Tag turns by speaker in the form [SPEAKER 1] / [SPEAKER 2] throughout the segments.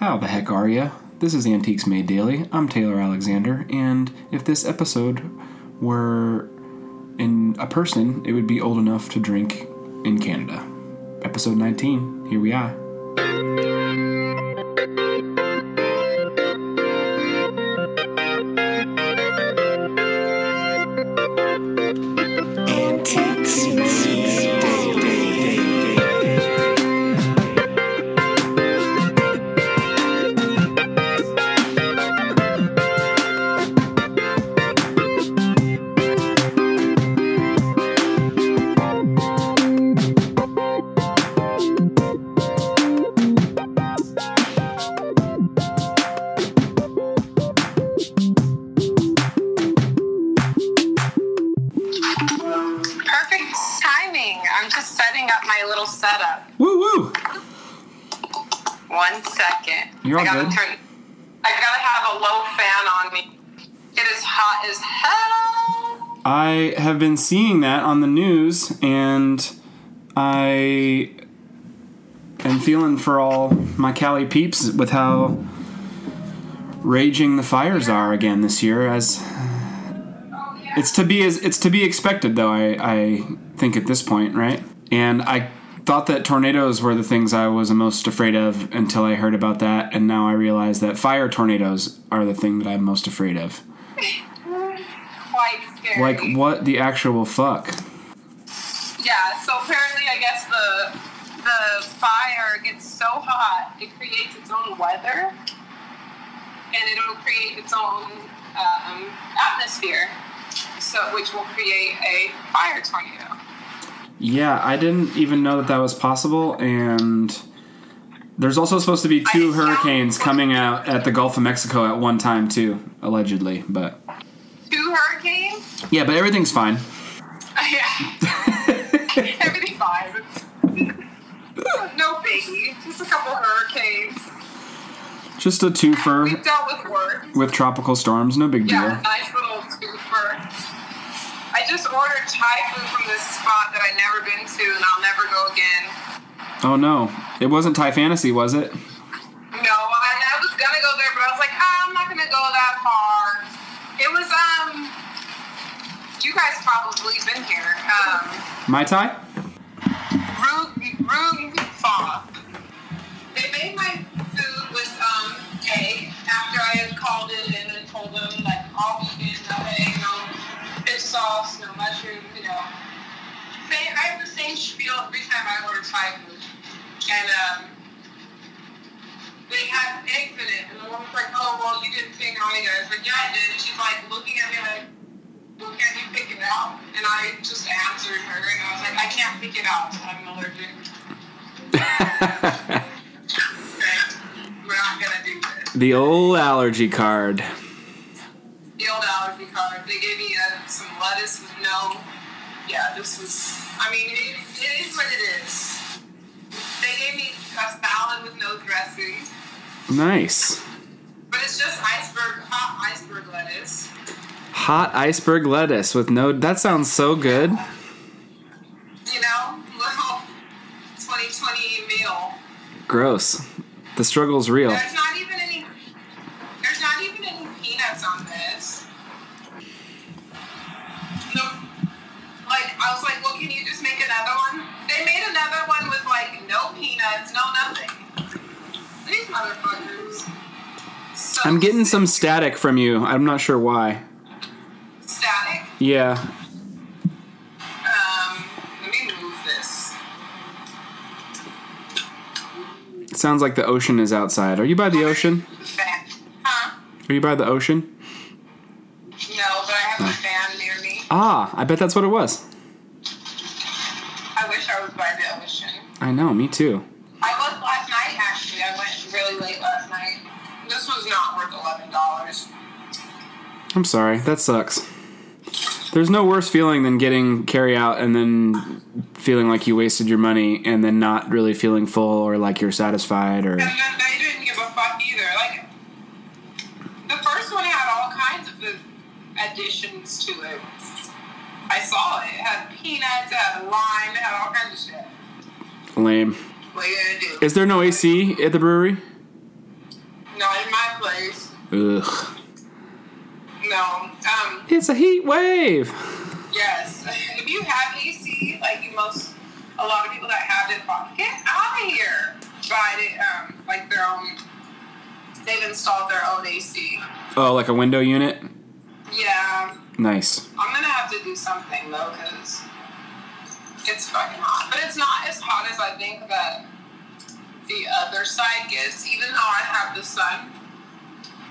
[SPEAKER 1] How the heck are ya? This is Antiques Made Daily. I'm Taylor Alexander, and if this episode were in a person, it would be old enough to drink in Canada. Episode 19, here we are. Seeing that on the news, and I am feeling for all my Cali peeps with how raging the fires are again this year. As it's to be as it's to be expected, though. I I think at this point, right? And I thought that tornadoes were the things I was most afraid of until I heard about that, and now I realize that fire tornadoes are the thing that I'm most afraid of.
[SPEAKER 2] Quite scary.
[SPEAKER 1] Like what the actual fuck?
[SPEAKER 2] Yeah. So apparently, I guess the the fire gets so hot it creates its own weather, and it'll create its own um, atmosphere, so which will create a fire tornado.
[SPEAKER 1] Yeah, I didn't even know that that was possible, and there's also supposed to be two hurricanes coming out at the Gulf of Mexico at one time too, allegedly. But Yeah, but everything's fine.
[SPEAKER 2] Yeah. Everything fine. no biggie. Just a couple hurricanes.
[SPEAKER 1] Just a twofer
[SPEAKER 2] We've dealt with
[SPEAKER 1] with tropical storms, no big deal.
[SPEAKER 2] Yeah, nice little twofer. I just ordered Thai food from this spot that I've never been to, and I'll never go again.
[SPEAKER 1] Oh no, it wasn't Thai Fantasy, was it?
[SPEAKER 2] No, I, I was gonna go there, but I was like, ah, I'm not gonna go that far. It was um, you guys probably been here. Um,
[SPEAKER 1] My Thai?
[SPEAKER 2] Rug Rug Pho. They made my food with um egg after I had called it in and told them like all vegan, no egg, no fish sauce, no mushroom, you know. Same, I have the same spiel every time I order Thai food, and um. They had eggs in it, and the woman's like, "Oh, well, you didn't say no egg." I was like, "Yeah, I did." And she's like looking at me like, "Well, can't you pick it out?" And I just answered her, and I was like, "I can't pick it out. I'm allergic." We're not gonna do this.
[SPEAKER 1] the old allergy card.
[SPEAKER 2] The old allergy card. They gave me uh, some lettuce with no. Yeah, this was. I mean, it, it is what it is. They gave me a salad with no dressing,
[SPEAKER 1] Nice.
[SPEAKER 2] but it's just iceberg, hot iceberg lettuce.
[SPEAKER 1] Hot iceberg lettuce with no. That sounds so good.
[SPEAKER 2] You know, little 2020 meal.
[SPEAKER 1] Gross. The struggle's real.
[SPEAKER 2] There's not even any. There's not even any peanuts on this. No. Like I was like, well, can you just make another one? They made another one with like no peanuts, no nothing. These motherfuckers. So
[SPEAKER 1] I'm getting some static from you. I'm not sure why. Yeah.
[SPEAKER 2] Um, let me move this.
[SPEAKER 1] It sounds like the ocean is outside. Are you by the ocean?
[SPEAKER 2] Huh?
[SPEAKER 1] Are you by the ocean?
[SPEAKER 2] No, but I have a fan near me.
[SPEAKER 1] Ah, I bet that's what it was.
[SPEAKER 2] I wish I was by the ocean.
[SPEAKER 1] I know, me too.
[SPEAKER 2] I was last night, actually. I went really late last night. This was not worth eleven dollars.
[SPEAKER 1] I'm sorry, that sucks. There's no worse feeling than getting carry out and then feeling like you wasted your money and then not really feeling full or like you're satisfied or
[SPEAKER 2] And then they didn't give a fuck either. Like the first one had all kinds of additions to it. I saw it. It had peanuts, it had lime, it had all kinds of shit.
[SPEAKER 1] lame.
[SPEAKER 2] What are you gonna do?
[SPEAKER 1] Is there no AC at the brewery? Not in my place. Ugh.
[SPEAKER 2] No. Um.
[SPEAKER 1] It's a heat wave.
[SPEAKER 2] Yes. If you have AC, like you most, a lot of people that have it, fuck, get out of here. Buy it. Um. Like their own. They've installed their own AC.
[SPEAKER 1] Oh, like a window unit?
[SPEAKER 2] Yeah.
[SPEAKER 1] Nice.
[SPEAKER 2] I'm gonna have to do something though, cause it's fucking hot. But it's not as hot as I think that the other side gets. Even though I have the sun,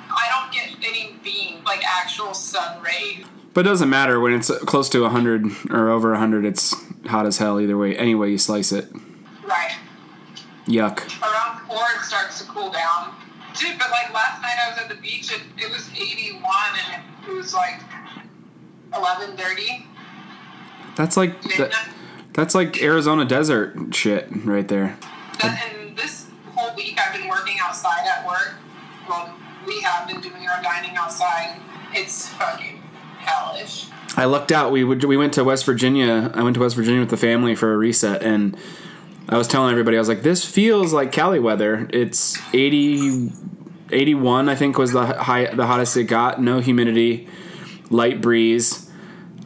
[SPEAKER 2] I don't get any beam, like actual sun rays.
[SPEAKER 1] But it doesn't matter when it's close to 100 or over 100, it's hot as hell either way. Any way you slice it.
[SPEAKER 2] Right.
[SPEAKER 1] Yuck.
[SPEAKER 2] Around four, it starts to cool down. Dude, but like last night I was at the beach, and it was 81 and it was like 11:30
[SPEAKER 1] That's like that, that's like Arizona desert shit right there.
[SPEAKER 2] That, and this whole week I've been working outside at work. Well, we have been doing our dining outside. It's fucking hellish.
[SPEAKER 1] I lucked out. We would, we went to West Virginia. I went to West Virginia with the family for a reset, and I was telling everybody, I was like, "This feels like Cali weather. It's 80, 81, I think was the high, the hottest it got. No humidity, light breeze.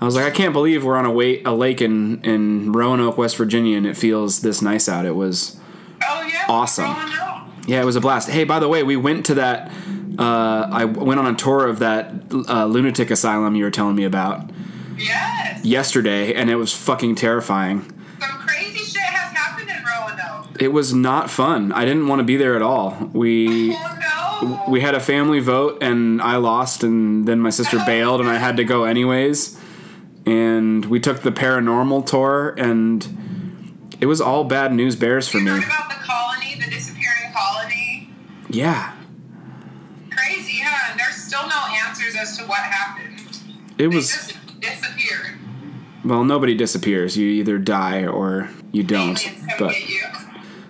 [SPEAKER 1] I was like, I can't believe we're on a, wait, a lake in in Roanoke, West Virginia, and it feels this nice out. It was
[SPEAKER 2] Oh yeah,
[SPEAKER 1] Awesome. Yeah, it was a blast. Hey, by the way, we went to that. Uh, I went on a tour of that uh, lunatic asylum you were telling me about
[SPEAKER 2] Yes.
[SPEAKER 1] yesterday, and it was fucking terrifying.
[SPEAKER 2] Some crazy shit has happened in Roanoke.
[SPEAKER 1] It was not fun. I didn't want to be there at all. We
[SPEAKER 2] Oh no.
[SPEAKER 1] we had a family vote, and I lost, and then my sister bailed, and I had to go anyways. And we took the paranormal tour, and it was all bad news bears for
[SPEAKER 2] you
[SPEAKER 1] me.
[SPEAKER 2] heard about the colony, the disappearing colony?
[SPEAKER 1] Yeah,
[SPEAKER 2] Crazy, huh? And there's still no answers as to what happened.
[SPEAKER 1] it
[SPEAKER 2] They
[SPEAKER 1] was.
[SPEAKER 2] just disappeared.
[SPEAKER 1] Well, nobody disappears. You either die or you don't.
[SPEAKER 2] Aliens
[SPEAKER 1] But
[SPEAKER 2] you.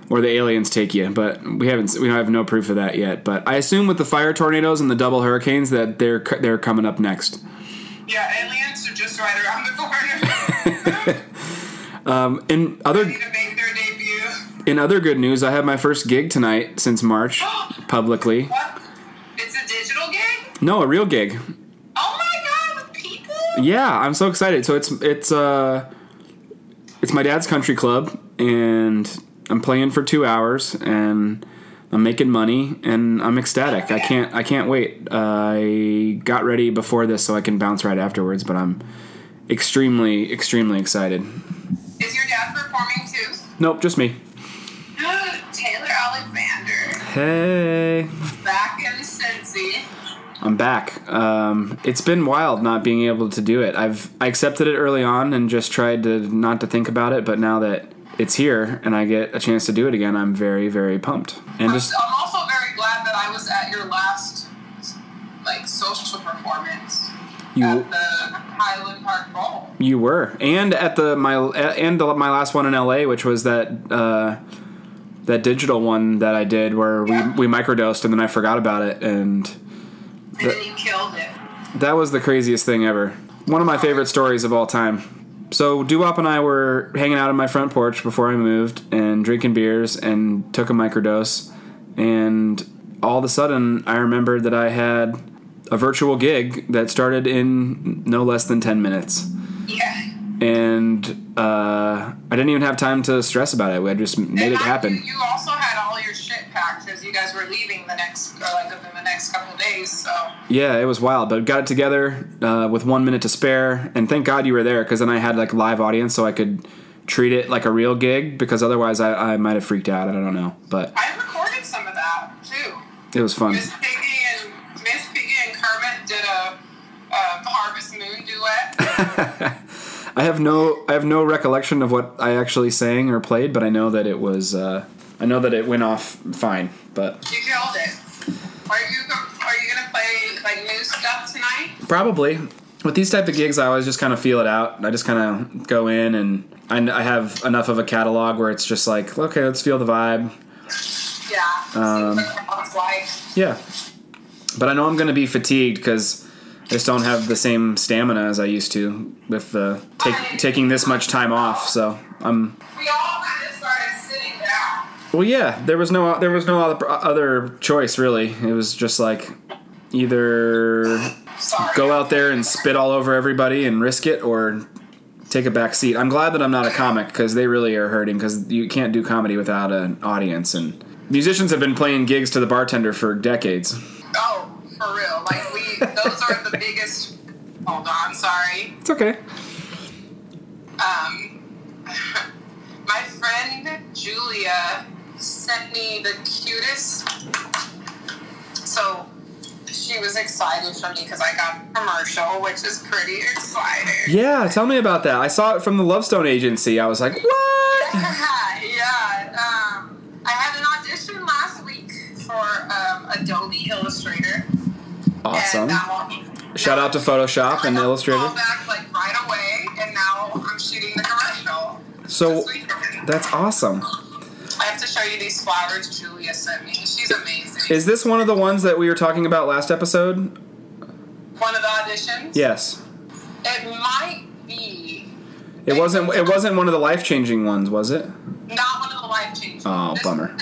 [SPEAKER 1] or the aliens take you. But we haven't. We have no proof of that yet. But I assume with the fire tornadoes and the double hurricanes that they're they're coming up next.
[SPEAKER 2] Yeah, aliens are just right around the corner.
[SPEAKER 1] Um, in other
[SPEAKER 2] Ready to make their debut.
[SPEAKER 1] in other good news, I have my first gig tonight since March publicly.
[SPEAKER 2] What? It's a digital gig?
[SPEAKER 1] No, a real gig.
[SPEAKER 2] Oh my god, with people?
[SPEAKER 1] Yeah, I'm so excited. So it's it's uh it's my dad's country club and I'm playing for 2 hours and I'm making money and I'm ecstatic. I can't I can't wait. I got ready before this so I can bounce right afterwards, but I'm extremely extremely excited.
[SPEAKER 2] Is your dad performing too?
[SPEAKER 1] Nope, just me.
[SPEAKER 2] Taylor Alexander.
[SPEAKER 1] Hey.
[SPEAKER 2] Back in Cincy.
[SPEAKER 1] I'm back. Um, it's been wild not being able to do it. I've I accepted it early on and just tried to not to think about it, but now that it's here and I get a chance to do it again, I'm very very pumped. And just
[SPEAKER 2] I'm also very glad that I was at your last like social performance
[SPEAKER 1] You-
[SPEAKER 2] at the Highland Park Bowl.
[SPEAKER 1] you were and at the my and the, my last one in LA, which was that uh, that digital one that I did where we we microdosed and then I forgot about it and
[SPEAKER 2] And then you killed it.
[SPEAKER 1] That was the craziest thing ever. One of my favorite stories of all time. So Duwop and I were hanging out on my front porch before I moved and drinking beers and took a microdose and all of a sudden I remembered that I had a virtual gig that started in no less than 10 minutes.
[SPEAKER 2] Yeah.
[SPEAKER 1] And uh, I didn't even have time to stress about it. I just made
[SPEAKER 2] And
[SPEAKER 1] it happen.
[SPEAKER 2] You, you also had all your shit packed as you guys were leaving the next, or like within the next couple days. So
[SPEAKER 1] Yeah, it was wild, but got it together uh, with one minute to spare, and thank God you were there because then I had like live audience, so I could treat it like a real gig. Because otherwise, I, I might have freaked out. I don't know, but
[SPEAKER 2] I recorded some of that too.
[SPEAKER 1] it was fun.
[SPEAKER 2] Miss Piggy and Miss Piggy and Kermit did a, a Harvest Moon duet.
[SPEAKER 1] I have no I have no recollection of what I actually sang or played, but I know that it was uh, I know that it went off fine. But
[SPEAKER 2] you killed it. Are you are you gonna play like new stuff tonight?
[SPEAKER 1] probably with these type of gigs, I always just kind of feel it out. I just kind of go in and I, I have enough of a catalog where it's just like okay, let's feel the vibe.
[SPEAKER 2] Yeah.
[SPEAKER 1] Um,
[SPEAKER 2] the like.
[SPEAKER 1] Yeah. But I know I'm going to be fatigued because I just don't have the same stamina as I used to with uh, take, taking this much time off. So I'm.
[SPEAKER 2] We all
[SPEAKER 1] Well, yeah. There was no there was no other other choice really. It was just like either go out there and spit all over everybody and risk it, or take a back seat. I'm glad that I'm not a comic because they really are hurting because you can't do comedy without an audience. And musicians have been playing gigs to the bartender for decades.
[SPEAKER 2] Oh, for real. Like we, those are the biggest. Hold on, sorry.
[SPEAKER 1] It's okay.
[SPEAKER 2] Um, my friend Julia sent me the cutest. So she was excited for me because I got a commercial, which is pretty exciting.
[SPEAKER 1] Yeah, tell me about that. I saw it from the Lovestone agency. I was like, what?
[SPEAKER 2] yeah. Um, I had an audition last week for um, Adobe Illustrator.
[SPEAKER 1] Awesome.
[SPEAKER 2] Now,
[SPEAKER 1] Shout out to Photoshop and
[SPEAKER 2] I got a
[SPEAKER 1] Illustrator.
[SPEAKER 2] back like right away, and now I'm shooting the commercial.
[SPEAKER 1] So that's awesome.
[SPEAKER 2] I have to show you these flowers Julia sent me. She's amazing.
[SPEAKER 1] Is this one of the ones that we were talking about last episode?
[SPEAKER 2] One of the auditions?
[SPEAKER 1] Yes.
[SPEAKER 2] It might be.
[SPEAKER 1] It wasn't. It wasn't one of the life changing ones, was it?
[SPEAKER 2] Not one of the life changing.
[SPEAKER 1] Oh,
[SPEAKER 2] This
[SPEAKER 1] bummer.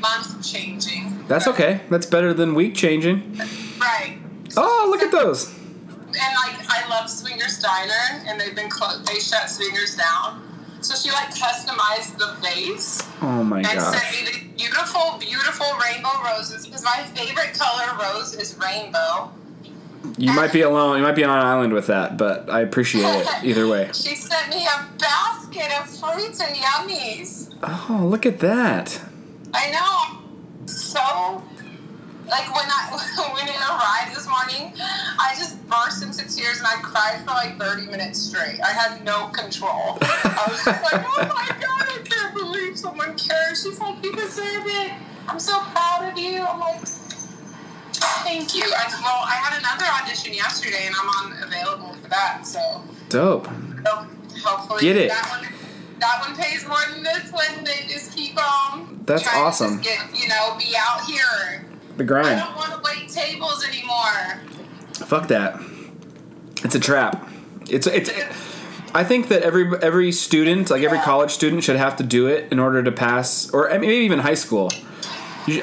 [SPEAKER 2] Month changing.
[SPEAKER 1] That's okay. That's better than week changing.
[SPEAKER 2] Right.
[SPEAKER 1] Oh, look at those.
[SPEAKER 2] And like I love Swingers Diner, and they've been closed. They shut Swingers down. So she like customized the vase
[SPEAKER 1] Oh my god!
[SPEAKER 2] and
[SPEAKER 1] gosh.
[SPEAKER 2] sent me the beautiful, beautiful rainbow roses because my favorite color rose is rainbow.
[SPEAKER 1] You might be alone. You might be on an island with that, but I appreciate it either way.
[SPEAKER 2] She sent me a basket of fruits and yummies.
[SPEAKER 1] Oh, look at that.
[SPEAKER 2] I know. So, like when I when it arrived morning, I just burst into tears and I cried for like 30 minutes straight. I had no control. I was just like, oh my god, I can't believe someone cares. She's like, you deserve it. I'm so proud of you. I'm like, thank you. I, well, I had another audition yesterday and I'm on available for that. So,
[SPEAKER 1] Dope.
[SPEAKER 2] so hopefully
[SPEAKER 1] Get it.
[SPEAKER 2] that one. That one pays more than this one. They just keep um.
[SPEAKER 1] That's awesome.
[SPEAKER 2] get you know be out here.
[SPEAKER 1] The
[SPEAKER 2] I don't want to wait tables anymore.
[SPEAKER 1] Fuck that. It's a trap. It's it's. I think that every every student, like every college student, should have to do it in order to pass, or maybe even high school.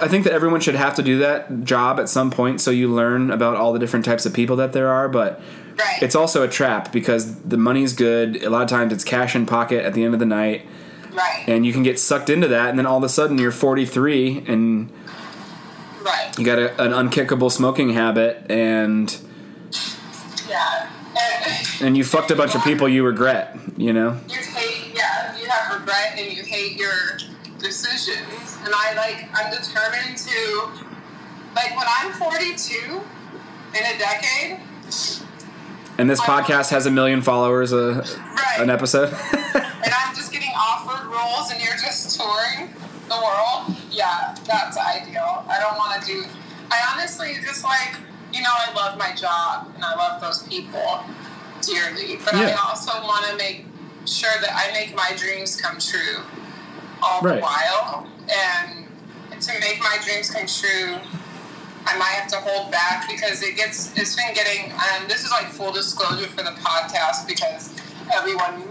[SPEAKER 1] I think that everyone should have to do that job at some point, so you learn about all the different types of people that there are. But
[SPEAKER 2] Right.
[SPEAKER 1] it's also a trap because the money's good. A lot of times, it's cash in pocket at the end of the night,
[SPEAKER 2] right.
[SPEAKER 1] and you can get sucked into that. And then all of a sudden, you're 43 and
[SPEAKER 2] right.
[SPEAKER 1] you got a, an unkickable smoking habit, and
[SPEAKER 2] Yeah. And
[SPEAKER 1] and you fucked a bunch of people you regret. You know.
[SPEAKER 2] you hate. Yeah. You have regret and you hate your decisions. And I like. I'm determined to. Like when I'm 42 in a decade.
[SPEAKER 1] And this podcast has a million followers a,
[SPEAKER 2] Right.
[SPEAKER 1] an episode.
[SPEAKER 2] and I'm just getting offered roles and you're just touring the world, yeah, that's ideal. I don't want to do. I honestly just like, you know, I love my job and I love those people dearly, but I also want to make sure that I make my dreams come true all
[SPEAKER 1] Right.
[SPEAKER 2] the while. And to make my dreams come true, I might have to hold back because it gets it's been getting um, this is like full disclosure for the podcast because everyone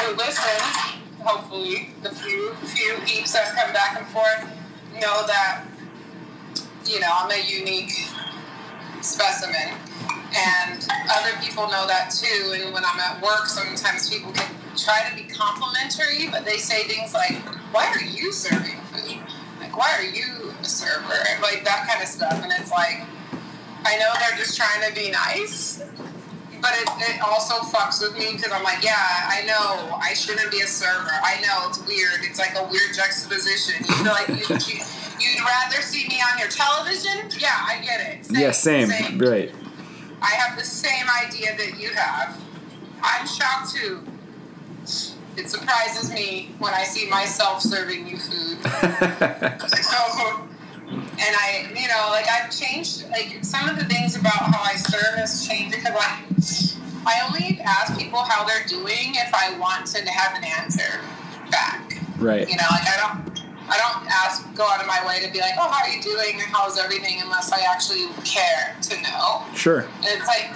[SPEAKER 2] who listens, hopefully the few few peeps that come back and forth know that you know I'm a unique specimen. And other people know that too and when I'm at work sometimes people can try to be complimentary but they say things like why are you serving food? Like why are you a server? Like that kind of stuff and it's like I know they're just trying to be nice but it, it also fucks with me because I'm like, yeah, I know I shouldn't be a server. I know it's weird. It's like a weird juxtaposition. You feel like you, you'd rather see me on your television? Yeah, I get it.
[SPEAKER 1] yeah, same. Right.
[SPEAKER 2] I have the same idea that you have. I'm shocked too. It surprises me when I see myself serving you food. So, and I, you know, like I've changed, like some of the things about how I serve has changed because like I only ask people how they're doing if I want to have an answer back.
[SPEAKER 1] Right.
[SPEAKER 2] You know, like I don't, I don't ask, go out of my way to be like, oh, how are you doing? How's everything? Unless I actually care to know.
[SPEAKER 1] Sure.
[SPEAKER 2] And it's like,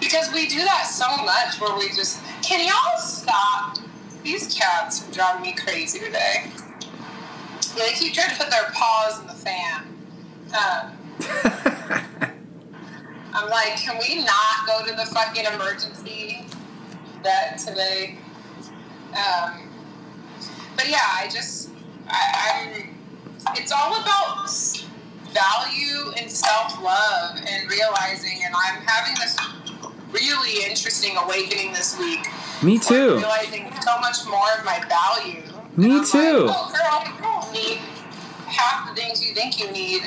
[SPEAKER 2] because we do that so much where we just, can y'all stop? These cats are driving me crazy today. They keep trying to put their paws in the fan. Um, I'm like, can we not go to the fucking emergency vet today? Um, but yeah, I just, I, I'm, it's all about value and self love and realizing, and I'm having this really interesting awakening this week.
[SPEAKER 1] Me too.
[SPEAKER 2] Realizing so much more of my value.
[SPEAKER 1] Me
[SPEAKER 2] I'm
[SPEAKER 1] too.
[SPEAKER 2] Like, oh, girl, you don't need half the things you think you need,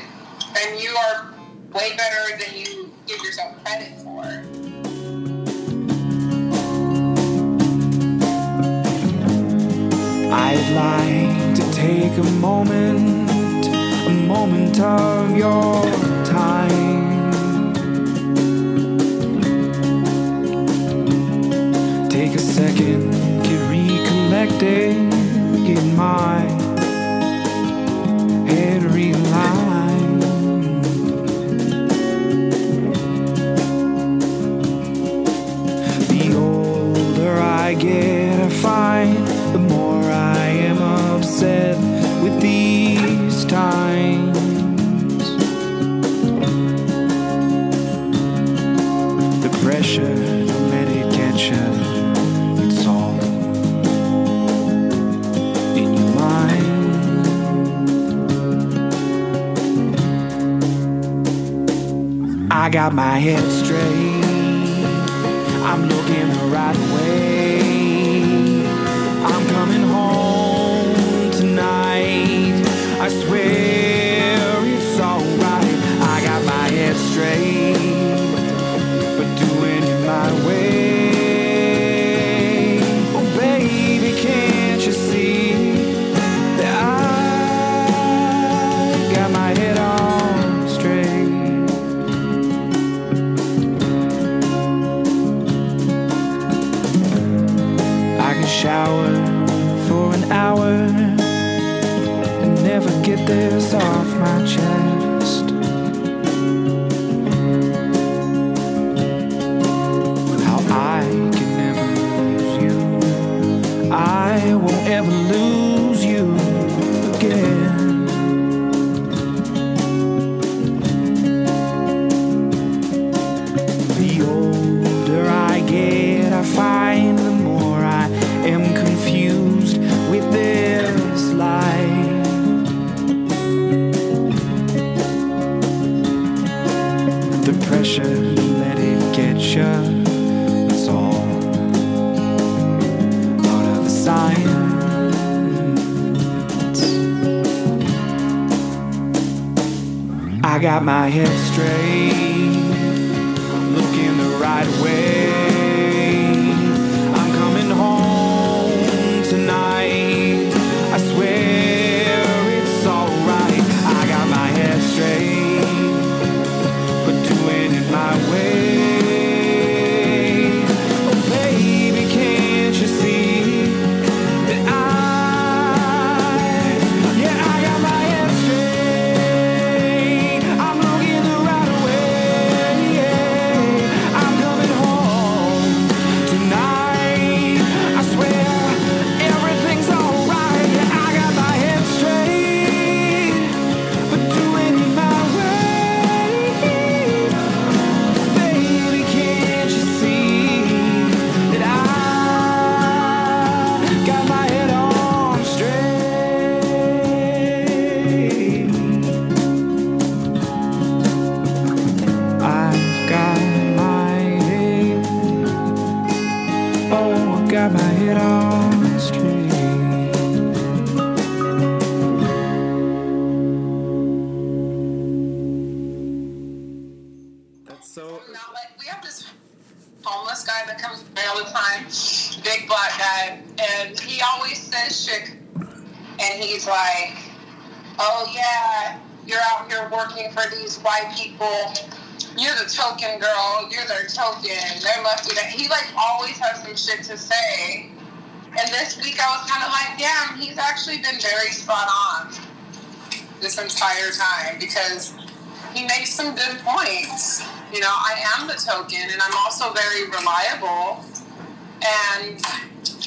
[SPEAKER 2] and you are way better than you give yourself credit for.
[SPEAKER 3] I'd like to take a moment, a moment of your time. Take a second, get recollected, get my head realigned. The older I get, I find the more I am upset with these times. I got my head straight. Got
[SPEAKER 2] you're out here working for these white people. You're the token girl. You're their token. They're lucky that." He like always has some shit to say. And this week I was kind of like, "Damn, he's actually been very spot on this entire time because." he makes some good points. You know, I am the token, and I'm also very reliable. And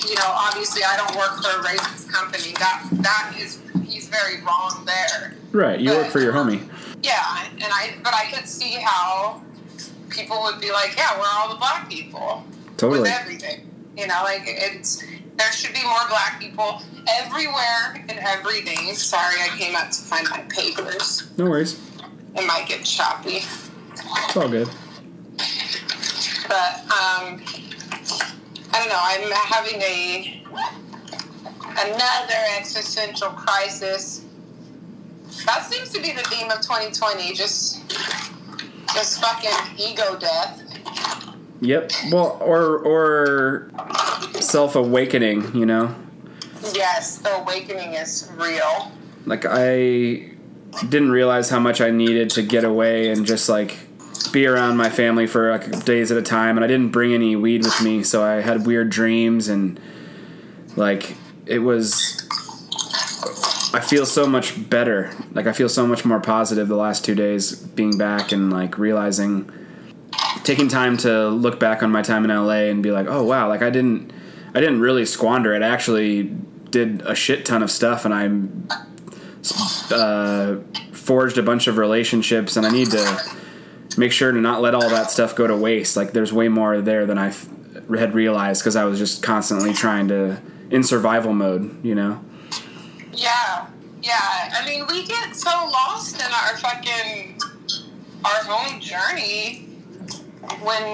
[SPEAKER 2] you know, obviously, I don't work for a racist company. That that is very wrong there.
[SPEAKER 1] Right, you work for your homie.
[SPEAKER 2] Yeah, and I but I could see how people would be like, "Yeah, we're all the black people
[SPEAKER 1] Totally.
[SPEAKER 2] with everything." You know, like it's there should be more black people everywhere and everything. Sorry, I came out to find my papers.
[SPEAKER 1] No worries.
[SPEAKER 2] It might get choppy,
[SPEAKER 1] It's all good.
[SPEAKER 2] but um, I don't know. I'm having a another existential crisis. That seems to be the theme of 2020. Just, just fucking ego death.
[SPEAKER 1] Yep. Well, or or self awakening. You know,
[SPEAKER 2] Yes, the awakening is real.
[SPEAKER 1] like I didn't realize how much I needed to get away and just like be around my family for like days at a time. And I didn't bring any weed with me, so I had weird dreams and like it was. I feel so much better. Like I feel so much more positive the last two days being back and like realizing taking time to look back on my time in LA and be like, oh wow, like I didn't, I didn't really squander it. I actually did a shit ton of stuff, and I uh, forged a bunch of relationships, and I need to make sure to not let all that stuff go to waste. Like there's way more there than I had realized because I was just constantly trying to in survival mode, you know.
[SPEAKER 2] Yeah, yeah. I mean, we get so lost in our fucking our own journey when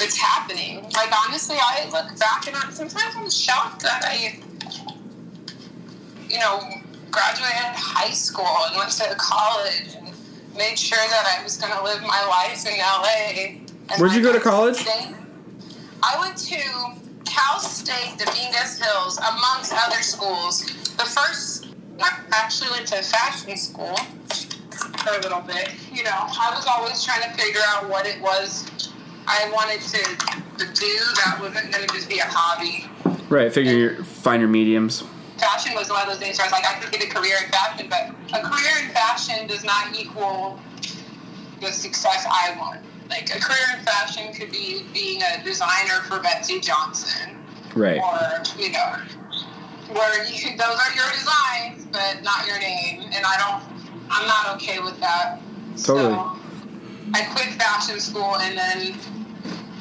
[SPEAKER 2] it's happening. Like honestly, I look back and I, sometimes I'm shocked that I, you know, graduated high school and went to college and made sure that I was going to live my life in LA.
[SPEAKER 1] Where'd you go to college?
[SPEAKER 2] I went to Cal State Dominguez Hills, amongst other schools. The first, I actually went to fashion school for a little bit. You know, I was always trying to figure out what it was I wanted to, to do that wasn't going to just be a hobby.
[SPEAKER 1] Right. Figure your find your mediums.
[SPEAKER 2] Fashion was one of those things where I was like, I could get a career in fashion, but a career in fashion does not equal the success I want. Like a career in fashion could be being a designer for Betsey Johnson.
[SPEAKER 1] Right.
[SPEAKER 2] or you know where you those are your designs but not your name and i don't i'm not okay with that
[SPEAKER 1] Totally.
[SPEAKER 2] so i quit fashion school and then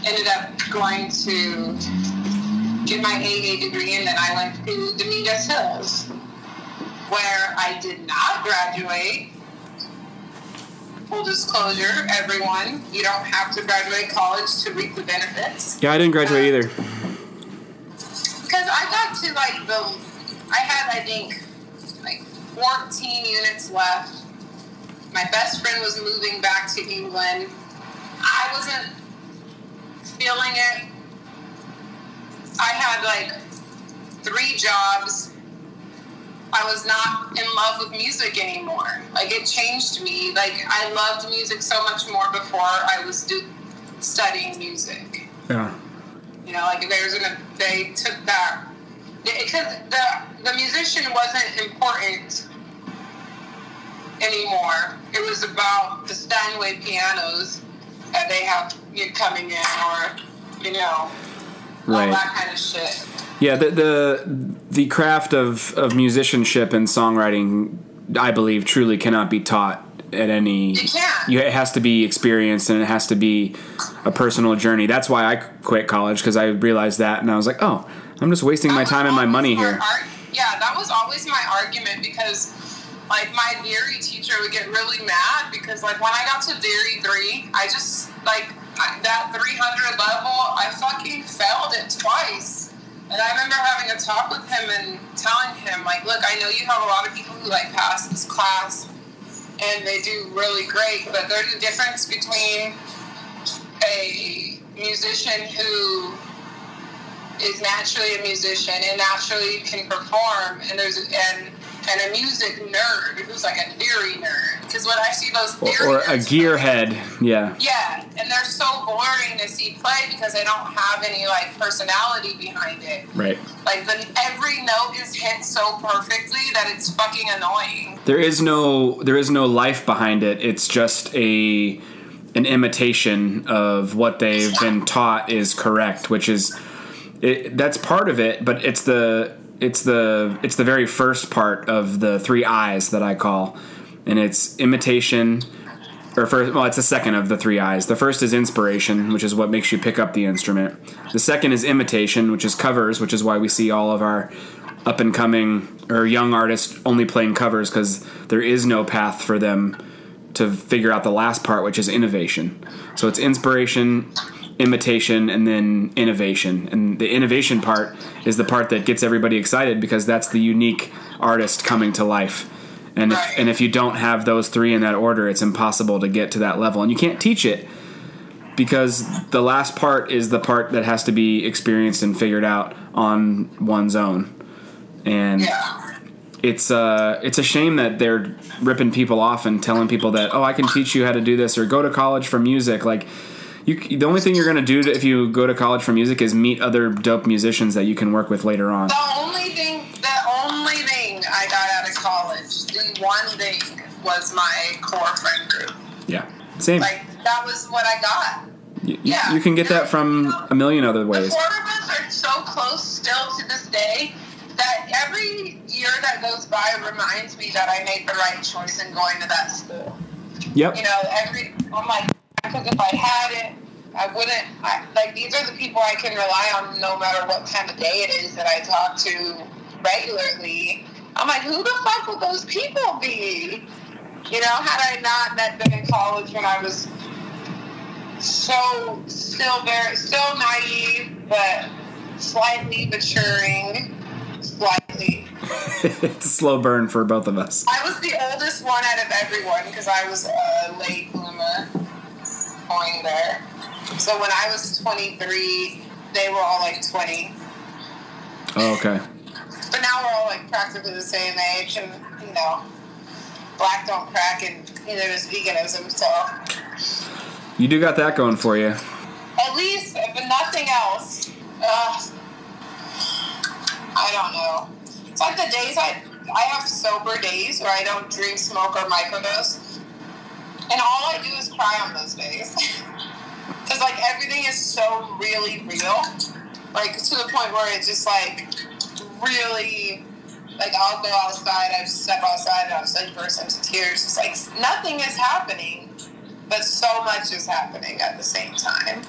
[SPEAKER 2] ended up going to get my aa degree and then i went to dominguez hills where i did not graduate full disclosure everyone you don't have to graduate college to reap the benefits
[SPEAKER 1] Yeah, I didn't graduate either.
[SPEAKER 2] because I got to like the, I had I think like 14 units left. My best friend was moving back to England. I wasn't feeling it. I had like three jobs. I was not in love with music anymore. Like it changed me. Like I loved music so much more before I was do, studying music.
[SPEAKER 1] Yeah.
[SPEAKER 2] You know, like there's an they took that because the the musician wasn't important anymore. It was about the Steinway pianos that they have you coming in, or you know, all
[SPEAKER 1] Right.
[SPEAKER 2] that kind of shit.
[SPEAKER 1] Yeah, the the the craft of of musicianship and songwriting, I believe, truly cannot be taught at any.
[SPEAKER 2] You can't.
[SPEAKER 1] You, it has to be experienced and it has to be a personal journey. That's why I quit college because I realized that and I was like, oh, I'm just wasting my
[SPEAKER 2] That was
[SPEAKER 1] time and my money
[SPEAKER 2] my
[SPEAKER 1] here.
[SPEAKER 2] ar- yeah, that was always my argument because, like, my theory teacher would get really mad because, like, when I got to theory three, I just like that 300 level, I fucking failed it twice. And I remember having a talk with him and telling him, like, look, I know you have a lot of people who like pass this class and they do really great, but there's a difference between a musician who is naturally a musician and naturally can perform and there's and and a music nerd who's like a theory nerd because when I see those
[SPEAKER 1] Or,
[SPEAKER 2] theory
[SPEAKER 1] or a gearhead. Yeah.
[SPEAKER 2] yeah and they're so boring to see play because they don't have any like personality behind it
[SPEAKER 1] Right.
[SPEAKER 2] like the, every note is hit so perfectly that it's fucking annoying
[SPEAKER 1] There is no there is no life behind it. It's just a an imitation of what they've been taught is correct, which is it, that's part of it, but it's the it's the it's the very first part of the three eyes that I call, and it's imitation, or first, well, it's the second of the three eyes. The first is inspiration, which is what makes you pick up the instrument. The second is imitation, which is covers, which is why we see all of our up and coming or young artists only playing covers because there is no path for them to figure out the last part, which is innovation. So it's inspiration, imitation, and then innovation. And the innovation part is the part that gets everybody excited because that's the unique artist coming to life. And if, and if you don't have those three in that order, it's impossible to get to that level. And you can't teach it because the last part is the part that has to be experienced and figured out on one's own. And
[SPEAKER 2] Yeah.
[SPEAKER 1] it's uh it's a shame that they're ripping people off and telling people that oh I can teach you how to do this or go to college for music like you the only thing you're gonna do if you go to college for music is meet other dope musicians that you can work with later on.
[SPEAKER 2] The only thing, the only thing I got out of college, the one thing was my core friend group.
[SPEAKER 1] Yeah, same.
[SPEAKER 2] Like that was what I got.
[SPEAKER 1] You, you-
[SPEAKER 2] yeah.
[SPEAKER 1] you can get that from a million other ways.
[SPEAKER 2] The four of us are so close still to this day that every year that goes by reminds me that I made the right choice in going to that school.
[SPEAKER 1] Yep.
[SPEAKER 2] You know, every I'm like, because if I had it, I wouldn't. I, like these are the people I can rely on no matter what time of day it is that I talk to regularly. I'm like, who the fuck would those people be? You know, had I not met them in college when I was so still very still naive, but slightly maturing, slightly.
[SPEAKER 1] it's a slow burn for both of us.
[SPEAKER 2] I was the oldest one out of everyone because I was a late bloomer going there. So when I was 23, they were all like 20.
[SPEAKER 1] Oh, okay.
[SPEAKER 2] But now we're all like practically the same age, and you know, black don't crack, and neither does veganism. So
[SPEAKER 1] You do got that going for you.
[SPEAKER 2] at least, if nothing else, uh, I don't know. It's like the days I I have sober days where I don't drink, smoke, or microdose, and all I do is cry on those days. Because like everything is so really real, like to the point where it's just like really. Like I'll go outside, I step outside, and I'm such burst into tears. It's like nothing is happening, but so much is happening at the same time.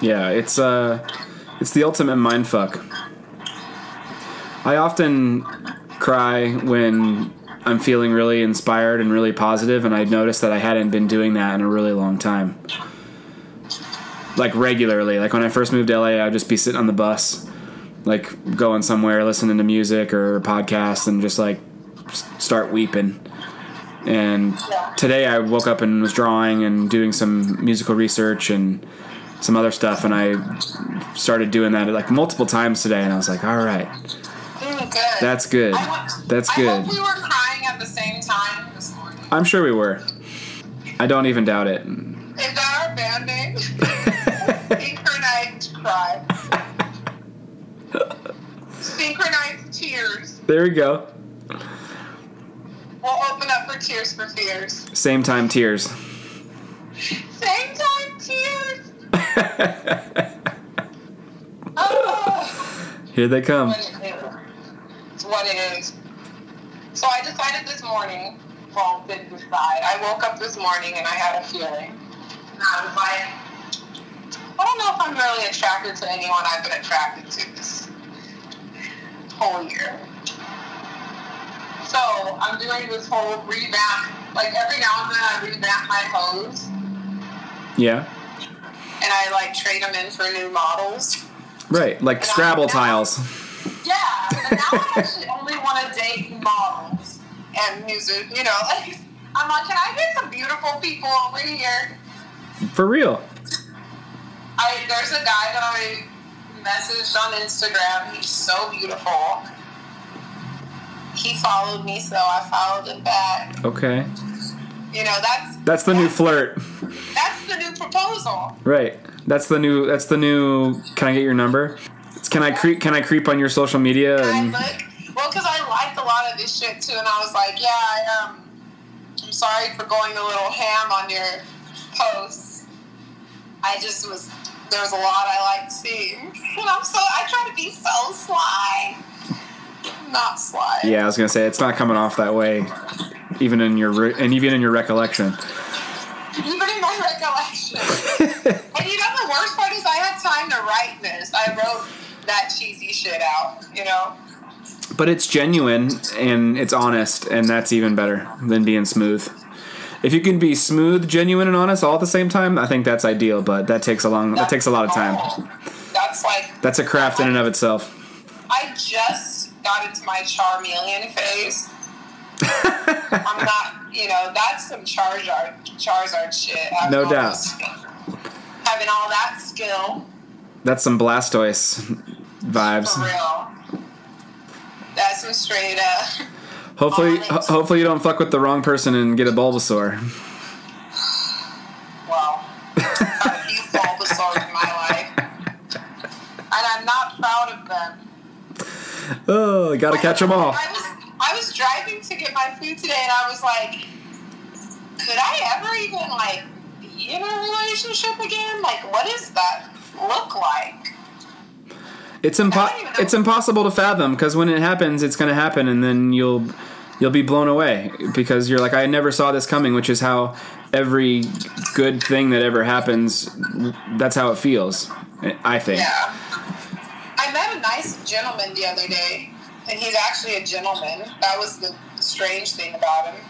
[SPEAKER 1] Yeah, it's uh, it's the ultimate mind fuck. I often cry when I'm feeling really inspired and really positive, and I noticed that I hadn't been doing that in a really long time. Like regularly, like when I first moved to LA, I'd just be sitting on the bus, like going somewhere, listening to music or podcasts, and just like start weeping. And today I woke up and was drawing and doing some musical research and some other stuff, and I started doing that like multiple times today, and I was like, all right,
[SPEAKER 2] Mm, good.
[SPEAKER 1] that's good.
[SPEAKER 2] I hope-
[SPEAKER 1] That's good.
[SPEAKER 2] we were crying at the same time this morning.
[SPEAKER 1] I'm sure we were. I don't even doubt it.
[SPEAKER 2] Is that our band name? Synchronized cry. Synchronized tears.
[SPEAKER 1] There we go.
[SPEAKER 2] We'll open up for Tears for Fears.
[SPEAKER 1] Same time tears.
[SPEAKER 2] Same time tears. Oh,
[SPEAKER 1] Here they come.
[SPEAKER 2] What it is. It's what it is. So I decided this morning. Well, didn't decide. I woke up this morning and I had a feeling. And I was like, I don't know if I'm really attracted to anyone I've been attracted to this whole year. So I'm doing this whole revamp. Like every now and then I revamp my hose
[SPEAKER 1] Yeah.
[SPEAKER 2] and I like trade them in for new models.
[SPEAKER 1] Right. Like
[SPEAKER 2] And
[SPEAKER 1] Scrabble tiles.
[SPEAKER 2] Yeah, but now I actually only want to date models and music. You know, like I'm like, can I get some beautiful people over here?
[SPEAKER 1] For real.
[SPEAKER 2] I there's a guy that I messaged on Instagram. He's so beautiful. He followed me, so I followed him back.
[SPEAKER 1] Okay.
[SPEAKER 2] You know, that's
[SPEAKER 1] That's the new flirt.
[SPEAKER 2] that's the new proposal.
[SPEAKER 1] Right. That's the new. That's the new. Can I get your number? Can I creep? Can I creep on your social media? And
[SPEAKER 2] well because I liked a lot of this shit too, and I was like, yeah, I um, I'm sorry for going a little ham on your posts. I just was there was a lot I liked seeing, and I'm so I try to be so sly, not sly.
[SPEAKER 1] yeah, I was gonna say it's not coming off that way, even in your re- and even in your recollection.
[SPEAKER 2] even in my recollection. and you know the worst part is I had time to write this. I wrote that cheesy shit out, you know?
[SPEAKER 1] But it's genuine and it's honest, and that's even better than being smooth. If you can be smooth, genuine, and honest all at the same time, I think that's ideal. But that takes a long, that takes a lot of time.
[SPEAKER 2] That's like
[SPEAKER 1] That's a craft in and of itself.
[SPEAKER 2] I just got into my Charmeleon phase. I'm not, you know, that's some Charizard, Charizard shit. Having
[SPEAKER 1] No doubt.
[SPEAKER 2] Having all that skill,
[SPEAKER 1] That's some Blastoise
[SPEAKER 2] for
[SPEAKER 1] vibes.
[SPEAKER 2] real. That's some straight up.
[SPEAKER 1] Hopefully, ho- hopefully you don't fuck with the wrong person and get a Bulbasaur.
[SPEAKER 2] Wow. These Bulbasaurs in my life. And I'm not proud of them.
[SPEAKER 1] Oh, you gotta catch them all.
[SPEAKER 2] I was I was driving to get my food today, and I was like, could I ever even like in a relationship again? Like, what does that look like?
[SPEAKER 1] It's impo- it's impossible to fathom because when it happens, it's gonna happen, and then you'll you'll be blown away because you're like, I never saw this coming, which is how every good thing that ever happens. That's how it feels. I think.
[SPEAKER 2] Yeah. I met a nice gentleman the other day, and he's actually a gentleman. That was the strange thing about him.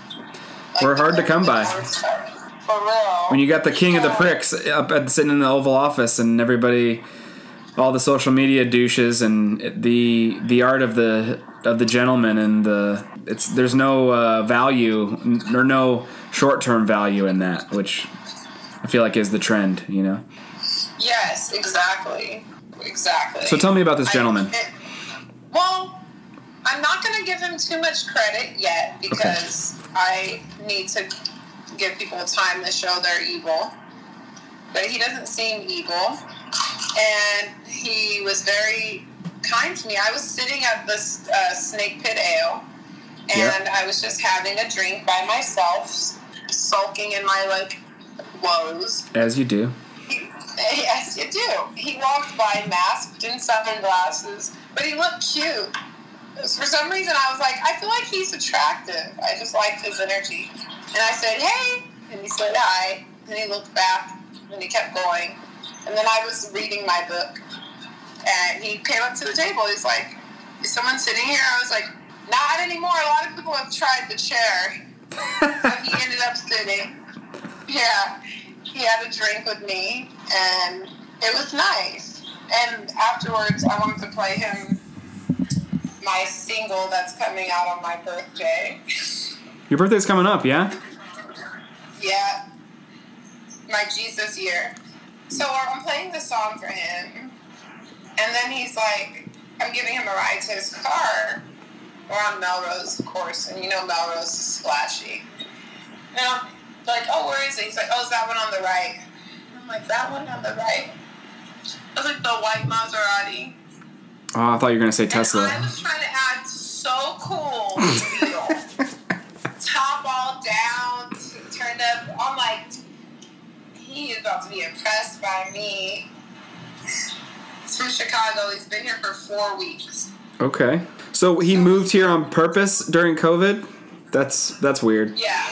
[SPEAKER 2] Like,
[SPEAKER 1] We're hard to come by.
[SPEAKER 2] part. For real.
[SPEAKER 1] When you got the king of the pricks up at sitting in the Oval Office, and everybody, all the social media douches, and the the art of the of the gentleman, and the it's there's no uh, value or no short term value in that, which I feel like is the trend. You know.
[SPEAKER 2] Yes, exactly. Exactly.
[SPEAKER 1] So tell me about this
[SPEAKER 2] I-
[SPEAKER 1] gentleman.
[SPEAKER 2] it- well, I'm not going to give him too much credit yet because I need to give people time to show they're evil. But he doesn't seem evil. And he was very kind to me. I was sitting at this uh, Snake Pit Ale and
[SPEAKER 1] Yep.
[SPEAKER 2] I was just having a drink by myself, sulking in my like woes.
[SPEAKER 1] As you do.
[SPEAKER 2] Yes, you do. He walked by masked in sunglasses, but he looked cute. For some reason, I was like, I feel like he's attractive. I just liked his energy. And I said, hey. And he said hi. And he looked back and he kept going. And then I was reading my book. And he came up to the table. He's like, is someone sitting here? I was like, not anymore. A lot of people have tried the chair. But he ended up sitting. Yeah, he had a drink with me, and it was nice. And afterwards, I wanted to play him my single that's coming out on my birthday.
[SPEAKER 1] Your birthday's coming up, yeah?
[SPEAKER 2] Yeah, my Jesus year. So I'm playing the song for him, and then he's like, I'm giving him a ride to his car. We're on Melrose, of course, and you know Melrose is splashy. I'm like, oh, where is it? He's like, oh, is that one on the right? I'm like, that one on the right? I was like, the white Maserati.
[SPEAKER 1] Oh, I thought you were gonna say
[SPEAKER 2] And I
[SPEAKER 1] Tesla.
[SPEAKER 2] was trying to act so cool he is about to be impressed by me. He's from Chicago. He's been here for four weeks.
[SPEAKER 1] Okay. So he moved here on purpose during COVID. That's that's weird.
[SPEAKER 2] Yeah.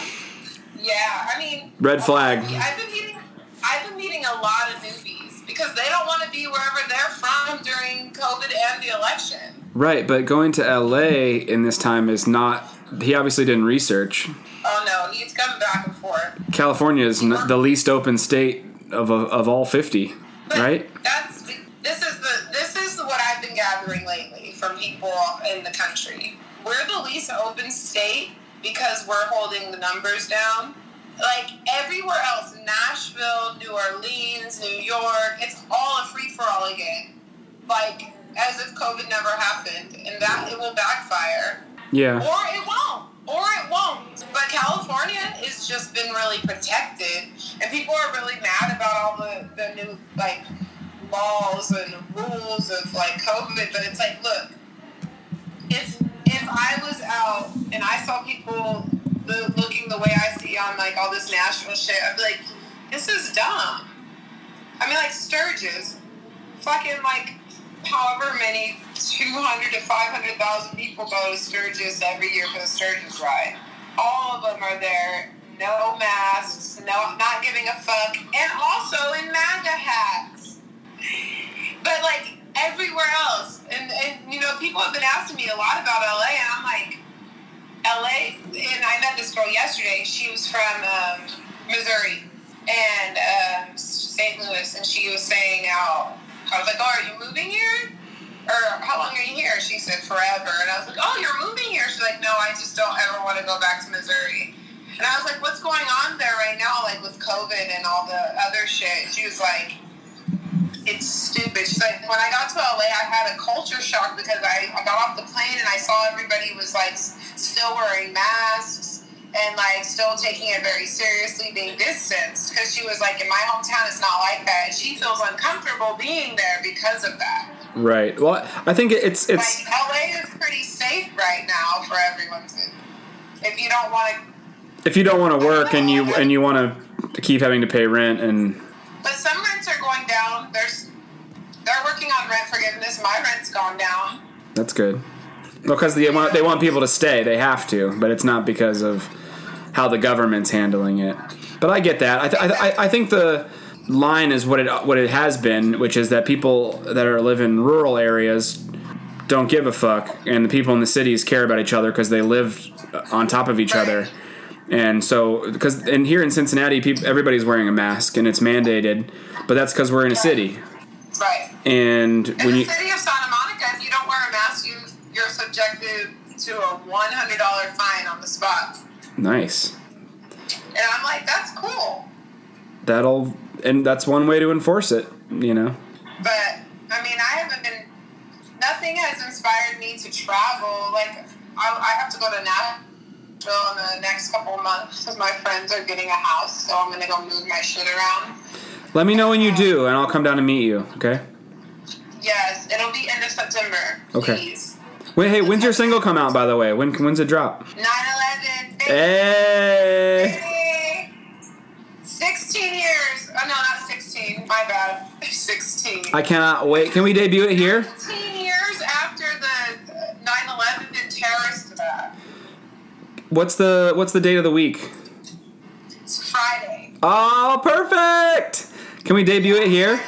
[SPEAKER 2] Yeah, I mean,
[SPEAKER 1] Red flag.
[SPEAKER 2] I've been meeting, I've been meeting a lot of newbies because they don't want to be wherever they're from during COVID and the election.
[SPEAKER 1] Right, but going to LA in this time is not. He obviously didn't research.
[SPEAKER 2] Oh no, he's coming back and forth.
[SPEAKER 1] California is n- the least open state of of all fifty,
[SPEAKER 2] But
[SPEAKER 1] right?
[SPEAKER 2] That's this is the this is what I've been gathering lately from people in the country. We're the least open state because we're holding the numbers down. Like everywhere else, Nashville, New Orleans, New York, it's all a free for all again. Like as if COVID never happened, and that it will backfire
[SPEAKER 1] Yeah.
[SPEAKER 2] or it won't or it won't. But california has just been really protected. And people are really mad about all the, the new like laws and rules of like covid. But it's like look if if i was out and i saw people looking the way i see on like all this national shit i'd be like this is dumb. I mean like sturgis fucking like however many 200 to 500,000 people go to Sturgis every year for the Sturgis ride. All of them are there no masks, no not giving a fuck, and also in MAGA hats. But like everywhere else, and, and you know, people have been asking me a lot about LA, and I'm like, LA, and I met this girl yesterday. She was from um, Missouri and um, St. Louis, and she was saying how I was like, "Oh, are you moving here?" Or how long are you here? She said forever, and I was like, "Oh, you're moving here?" She's like, "No, I just don't ever want to go back to Missouri." And I was like, "What's going on there right now, like with COVID and all the other shit?" She was like, "It's stupid." She's like, "When I got to LA, I had a culture shock because I, I got off the plane and I saw everybody was like still wearing masks." And like still taking it very seriously, being distanced. Because she was like, in my hometown, it's not like that. And she feels uncomfortable being there because of that.
[SPEAKER 1] Right. Well, I think it's it's
[SPEAKER 2] Like LA is pretty safe right now for everyone to. If you don't want to,
[SPEAKER 1] if you don't want to work and you and you want to keep having to pay rent and
[SPEAKER 2] but some rents are going down. There's, they're working on rent forgiveness. My rent's gone down.
[SPEAKER 1] that's good. Because they want they want people to stay, they have to, but it's not because of how the government's handling it. But I get that. I th- I, I, I think the line is what it what it has been, which is that people that are live in rural areas don't give a fuck, and the people in the cities care about each other because they live on top of each other. And so, because and here in Cincinnati, people everybody's wearing a mask and it's mandated, but that's because we're in a city.
[SPEAKER 2] Right.
[SPEAKER 1] And when you.
[SPEAKER 2] In
[SPEAKER 1] when
[SPEAKER 2] the
[SPEAKER 1] you
[SPEAKER 2] city of Santa Monica, if you don't wear a mask, you you're subjected to a one hundred dollar fine on the spot.
[SPEAKER 1] Nice,
[SPEAKER 2] And I'm like, that's cool.
[SPEAKER 1] that'll and that's one way to enforce it. You know.
[SPEAKER 2] But I mean, I haven't been. Nothing has inspired me to travel. Like I, I have to go to Nashville in the next couple of months because my friends are getting a house, so I'm gonna go move my shit around.
[SPEAKER 1] Let me know when you do, and I'll come down to meet you. Okay.
[SPEAKER 2] Yes, it'll be end of September.
[SPEAKER 1] Okay.
[SPEAKER 2] Please.
[SPEAKER 1] Wait, hey, when's your single come out? By the way, when when's it drop?
[SPEAKER 2] 9/11.
[SPEAKER 1] Hey.
[SPEAKER 2] Hey. 16 years. Oh, no, not 16. My bad. 16.
[SPEAKER 1] I cannot wait. Can we debut it here?
[SPEAKER 2] 16 years after the uh, 9/11 terrorist attack.
[SPEAKER 1] What's the What's the date of the week?
[SPEAKER 2] It's Friday.
[SPEAKER 1] Oh, perfect. Can we debut it here?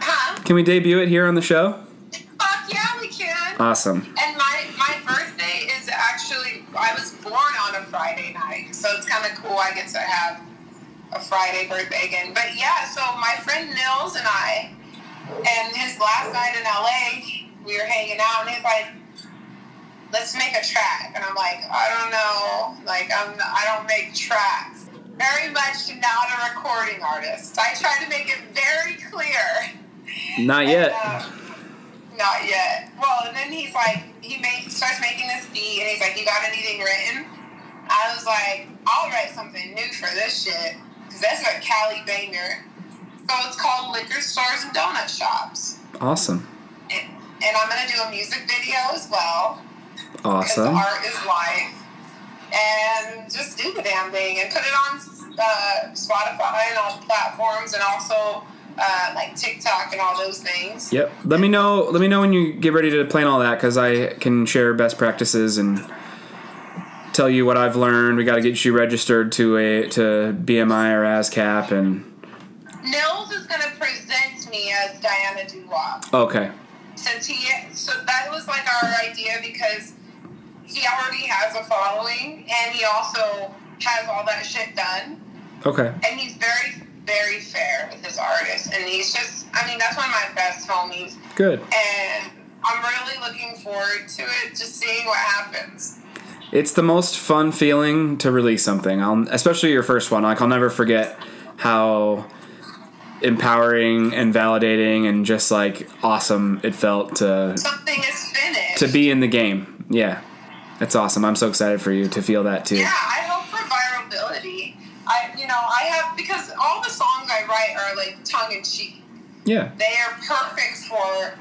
[SPEAKER 2] Huh?
[SPEAKER 1] Can we debut it here on the show?
[SPEAKER 2] Fuck yeah, we can.
[SPEAKER 1] Awesome.
[SPEAKER 2] And my my birthday is actually I was born on a Friday night, so it's kind of cool. I get to have a Friday birthday again. But yeah, so my friend Nils and I, and his last night in LA, we were hanging out, and he's like, "Let's make a track," and I'm like, "I don't know, like I'm I don't make tracks." Very much not a recording artist. I try to make it very clear.
[SPEAKER 1] Not yet.
[SPEAKER 2] And, uh, not yet. Well, and then he's like, he make, starts making this beat, and he's like, "You got anything written?" I was like, "I'll write something new for this shit, because that's a Cali banger." So it's called Liquor Stores and Donut Shops,
[SPEAKER 1] Awesome.
[SPEAKER 2] and, and I'm gonna do a music video as well,
[SPEAKER 1] Awesome.
[SPEAKER 2] art is life, and just do the damn thing and put it on uh, Spotify and all the platforms, and also. Uh, like TikTok and all those things.
[SPEAKER 1] Yep. Let me know. Let me know when you get ready to plan all that, because I can share best practices and tell you what I've learned. We got to get you registered to a to BMI or ASCAP, and
[SPEAKER 2] Nils is going to present me as Diana Dubois.
[SPEAKER 1] okay,
[SPEAKER 2] Since he, so that was like our idea because he already has a following and he also has all that shit done.
[SPEAKER 1] okay,
[SPEAKER 2] And he's very, very fair with his artists. And he's just, I mean, that's one of my best homies.
[SPEAKER 1] good.
[SPEAKER 2] And I'm really looking forward to it, just seeing what happens.
[SPEAKER 1] It's the most fun feeling to release something. I'll, especially your first one. Like I'll never forget how empowering and validating and just like awesome it felt to
[SPEAKER 2] Something is finished.
[SPEAKER 1] to be in the game. Yeah, that's awesome. I'm so excited for you to feel that too.
[SPEAKER 2] Yeah, I hope for virality. I, you know, I have because all the songs I write are like tongue in cheek.
[SPEAKER 1] Yeah,
[SPEAKER 2] They are perfect for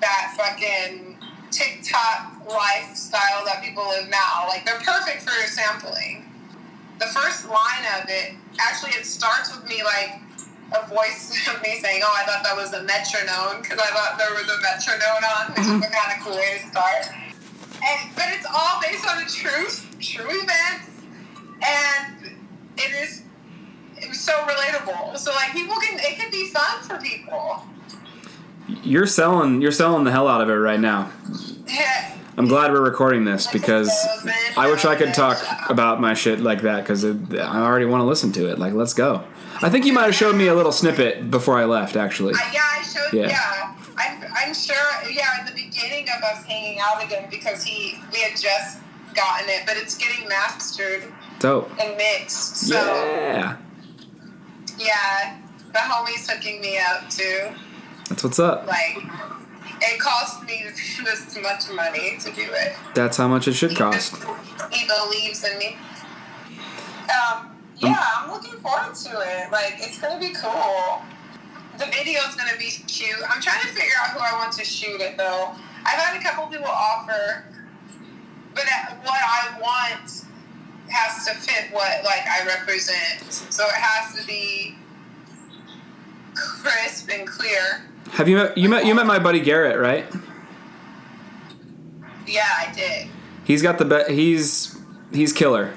[SPEAKER 2] that fucking TikTok lifestyle that people live now. Like they're perfect for your sampling. The first line of it, actually, it starts with me like a voice of me saying, "Oh, I thought that was a metronome," because I thought there was a metronome on, mm-hmm. which is a kind of cool way to start. And but it's all based on a true true events, and it is it was so relatable. So like people can it can be fun for people.
[SPEAKER 1] You're selling you're selling the hell out of it right now. I'm glad we're recording this because I wish I could talk about my shit like that because I already want to listen to it. Like, let's go. I think you might have showed me a little snippet before I left, actually.
[SPEAKER 2] I, yeah, I showed.
[SPEAKER 1] Yeah.
[SPEAKER 2] Yeah, I'm, I'm sure. Yeah, in the beginning of us hanging out again because he we had just gotten it, but it's getting mastered
[SPEAKER 1] Dope.
[SPEAKER 2] and mixed. So
[SPEAKER 1] Yeah.
[SPEAKER 2] yeah, the homie's hooking me up too.
[SPEAKER 1] That's what's up.
[SPEAKER 2] Like, it cost me this much money to do it.
[SPEAKER 1] That's how much it should cost.
[SPEAKER 2] He believes in me. Um, yeah, I'm looking forward to it. Like, it's gonna be cool. The video's gonna be cute. I'm trying to figure out who I want to shoot it though. I've had a couple people offer, but what I want has to fit what like I represent. So it has to be crisp and clear.
[SPEAKER 1] Have you met you met you met my buddy Garrett, right?
[SPEAKER 2] Yeah, I did.
[SPEAKER 1] He's got the be- he's he's killer.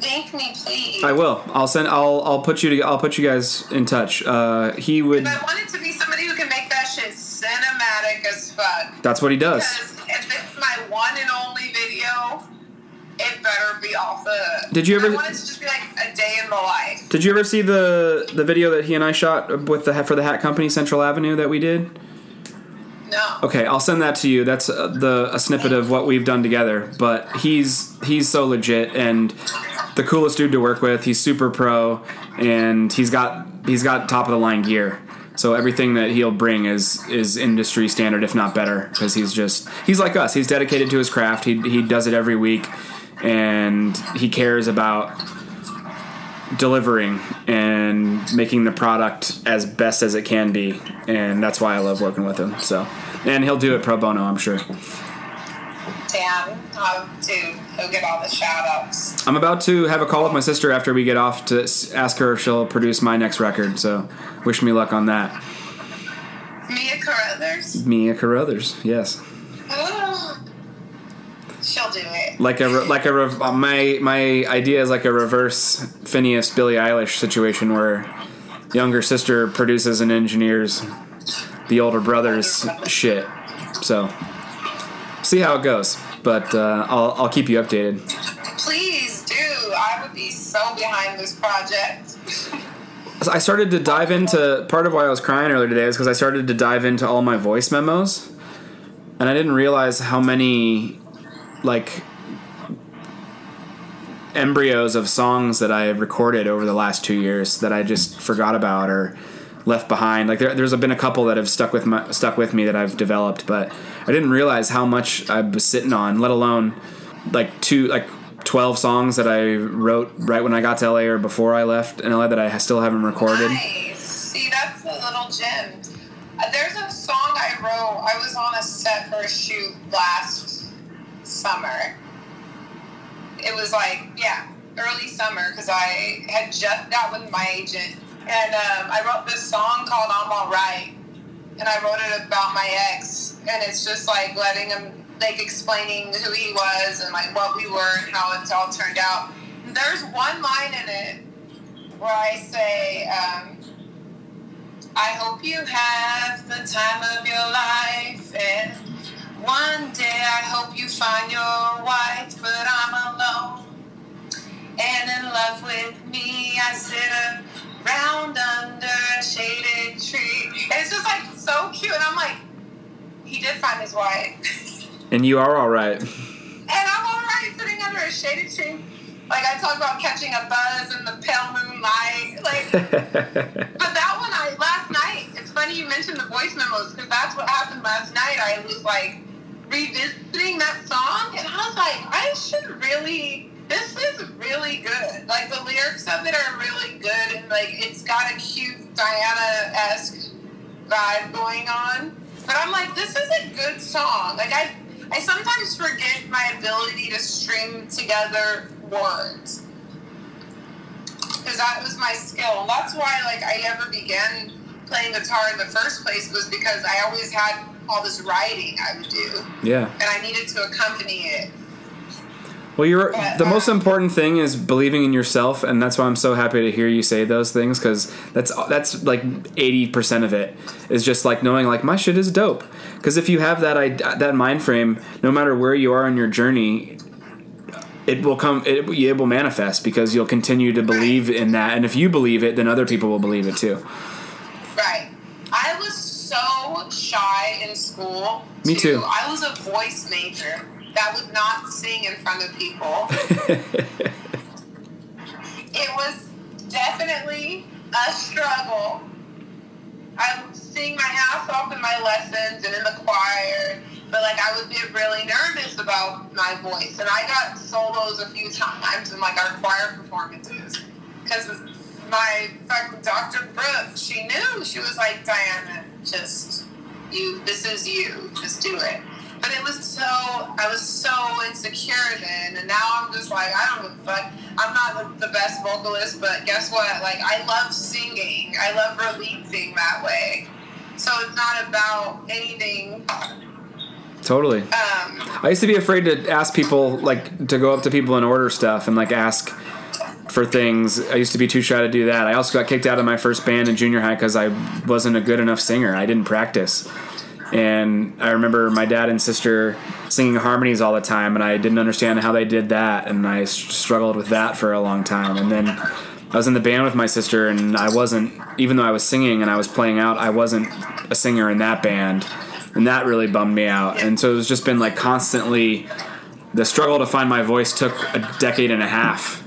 [SPEAKER 2] Link me, please.
[SPEAKER 1] I will. I'll send. I'll. I'll put you. To, I'll put you guys in touch. Uh, he would.
[SPEAKER 2] But I wanted to be somebody who can make that shit cinematic as fuck.
[SPEAKER 1] That's what he does.
[SPEAKER 2] Better be off the.
[SPEAKER 1] Did you ever-
[SPEAKER 2] I want it to just be like a day in the life.
[SPEAKER 1] Did you ever see the the video that he and I shot with the for the hat company Central Avenue that we did?
[SPEAKER 2] No.
[SPEAKER 1] Okay, I'll send that to you. That's uh, the a snippet of what we've done together. But he's he's so legit and the coolest dude to work with. He's super pro and he's got he's got top of the line gear. So everything that he'll bring is is industry standard, if not better, because he's just he's like us. He's dedicated to his craft. He he does it every week, and he cares about delivering and making the product as best as it can be and that's why i love working with him so and he'll do it pro bono i'm sure
[SPEAKER 2] Damn. Dude, he'll get all the shout outs.
[SPEAKER 1] i'm about to have a call with my sister after we get off to ask her if she'll produce my next record so wish me luck on that
[SPEAKER 2] Mia Carruthers.
[SPEAKER 1] mia carruthers yes
[SPEAKER 2] Oh. She'll do it.
[SPEAKER 1] like a like a rev- uh, my my idea is like a reverse Finneas billie eilish situation where younger sister produces and engineers the older brother's shit so see how it goes but uh, I'll, I'll keep you updated
[SPEAKER 2] Please do. I would be so behind this project.
[SPEAKER 1] I started to dive into part of why I was crying earlier today is because I started to dive into all my voice memos, and I didn't realize how many like embryos of songs that I have recorded over the last two years that I just forgot about or left behind. Like there, there's been a couple that have stuck with my, stuck with me that I've developed, but I didn't realize how much I was sitting on. Let alone like two like. 12 songs that I wrote right when I got to LA or before I left in LA that I still haven't recorded.
[SPEAKER 2] Nice. See, that's the little gem. There's a song I wrote. I was on a set for a shoot last summer. It was like, yeah, early summer because I had just got with my agent. And um, I wrote this song called I'm Alright. And I wrote it about my ex. And it's just like letting him, like explaining who he was and like what we were and how it's all turned out. There's one line in it where I say, um, I hope you have the time of your life, and one day I hope you find your wife, but I'm alone and in love with me. I sit around under a shaded tree. And it's just like so cute, and I'm like, he did find his wife.
[SPEAKER 1] And you are all right.
[SPEAKER 2] And I'm alright sitting under a shaded tree. Like I talk about catching a buzz in the pale moonlight. Like, but that one I last night. It's funny you mentioned the voice memos because that's what happened last night. I was like revisiting that song, and I was like, I should really. This is really good. Like the lyrics of it are really good, and like it's got a cute Diana esque vibe going on. But I'm like, this is a good song. Like I, I sometimes forget my ability to string together words because that was my skill. That's why, like, I ever began playing guitar in the first place was because I always had all this writing I would do,
[SPEAKER 1] yeah.
[SPEAKER 2] and I needed to accompany it.
[SPEAKER 1] Well, you're
[SPEAKER 2] But,
[SPEAKER 1] the most
[SPEAKER 2] um,
[SPEAKER 1] important thing is believing in yourself, and that's why I'm so happy to hear you say those things because that's that's like eighty percent of it is just like knowing like my shit is dope. Because if you have that I, that mind frame, no matter where you are in your journey, it will come. It, it will manifest because you'll continue to believe in that, and if you believe it, then other people will believe it too.
[SPEAKER 2] Right. I was so in school.
[SPEAKER 1] Me too.
[SPEAKER 2] I was a voice major that would not sing in front of people. it was definitely a struggle. I would sing my ass off in my lessons and in the choir, but like I would get really nervous about my voice. And I got solos a few times in like our choir performances because my Dr. Brooke, she knew. She was like, Diana, just you. This is you. Just do it. But it was so, I was so insecure then, and now I'm just like, I don't give a fuck. I'm not the, the best vocalist, but guess what? Like, I love singing. I love releasing that way. So it's not about anything.
[SPEAKER 1] totally.
[SPEAKER 2] Um,
[SPEAKER 1] I used to be afraid to ask people, like, to go up to people and order stuff and, like, ask for things. I used to be too shy to do that. I also got kicked out of my first band in junior high because I wasn't a good enough singer. I didn't practice. And I remember my dad and sister singing harmonies all the time, and I didn't understand how they did that, and I struggled with that for a long time. And then I was in the band with my sister, and I wasn't, even though I was singing and I was playing out, I wasn't a singer in that band. And that really bummed me out. And so it's just been like constantly the struggle to find my voice took a decade and a half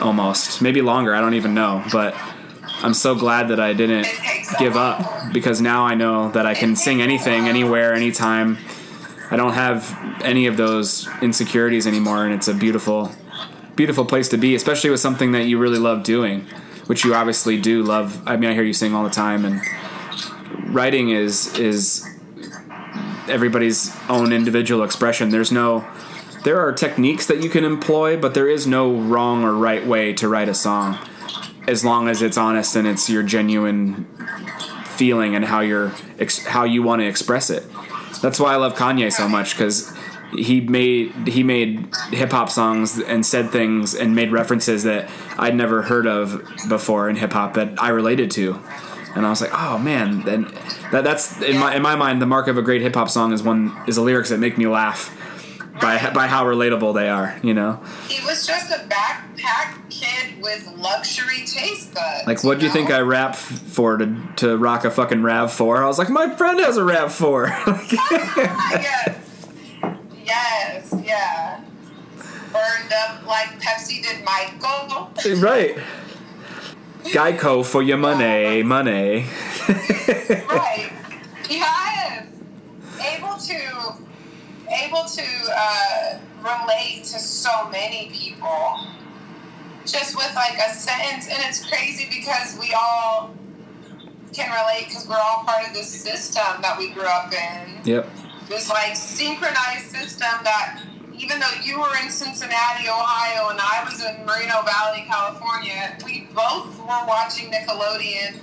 [SPEAKER 1] almost. Maybe longer i don't even know but i'm so glad that i didn't give up because now i know that i can sing anything anywhere anytime. I don't have any of those insecurities anymore and it's a beautiful beautiful place to be especially with something that you really love doing which you obviously do love. I mean i hear you sing all the time and writing is is everybody's own individual expression. There's no there are techniques that you can employ, but there is no wrong or right way to write a song, as long as it's honest and it's your genuine feeling and how you're how you want to express it. That's why I love Kanye so much because he made he made hip hop songs and said things and made references that I'd never heard of before in hip hop that I related to. And I was like, oh man, then that, that's in my in my mind the mark of a great hip hop song is one is the lyrics that make me laugh by by how relatable they are, you know.
[SPEAKER 2] he was just a backpack kid with luxury taste buds.
[SPEAKER 1] Like, what do you think I rap f- for to to rock a fucking Rav Four? I was like, my friend has a Rav Four.
[SPEAKER 2] yes. Yes, yeah. Burned up like Pepsi did Michael.
[SPEAKER 1] right. Geico for your money, money.
[SPEAKER 2] right. Yes. Able to able to uh, relate to so many people. Just with like a sentence and it's crazy because we all can relate because we're all part of this system that we grew up in.
[SPEAKER 1] Yep.
[SPEAKER 2] this like synchronized system that even though you were in Cincinnati, Ohio, and I was in Moreno Valley, California, we both were watching Nickelodeon,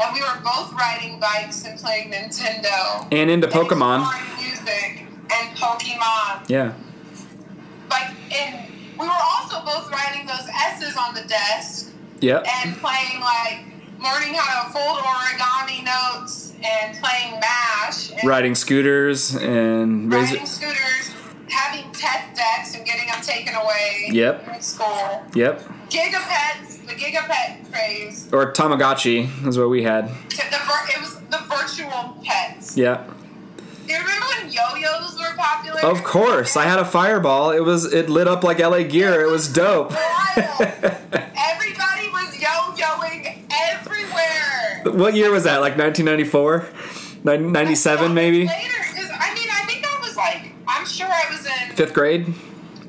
[SPEAKER 2] and we were both riding bikes and playing Nintendo.
[SPEAKER 1] And into Pokemon.
[SPEAKER 2] exploring music and Pokemon.
[SPEAKER 1] Yeah.
[SPEAKER 2] Like, and we were also both writing those S's on the desk
[SPEAKER 1] Yep.
[SPEAKER 2] and playing like learning how to fold origami notes and playing MASH and
[SPEAKER 1] Riding scooters and razor.
[SPEAKER 2] riding scooters, having Tech Decks and getting them taken away
[SPEAKER 1] Yep.
[SPEAKER 2] in school.
[SPEAKER 1] Yep.
[SPEAKER 2] Gigapets, the gigapet craze.
[SPEAKER 1] Or Tamagotchi is what we had.
[SPEAKER 2] The vir- it was the virtual pets.
[SPEAKER 1] Yep.
[SPEAKER 2] Do you remember when yo-yos were popular?
[SPEAKER 1] Of course, I had a fireball. It was it lit up like LA Gear. It was dope.
[SPEAKER 2] Everybody was yo-yoing everywhere.
[SPEAKER 1] what year was that? Like 1994, 97 maybe.
[SPEAKER 2] Later, 'cause, I mean, I think I was like, I'm sure I was in
[SPEAKER 1] Fifth grade.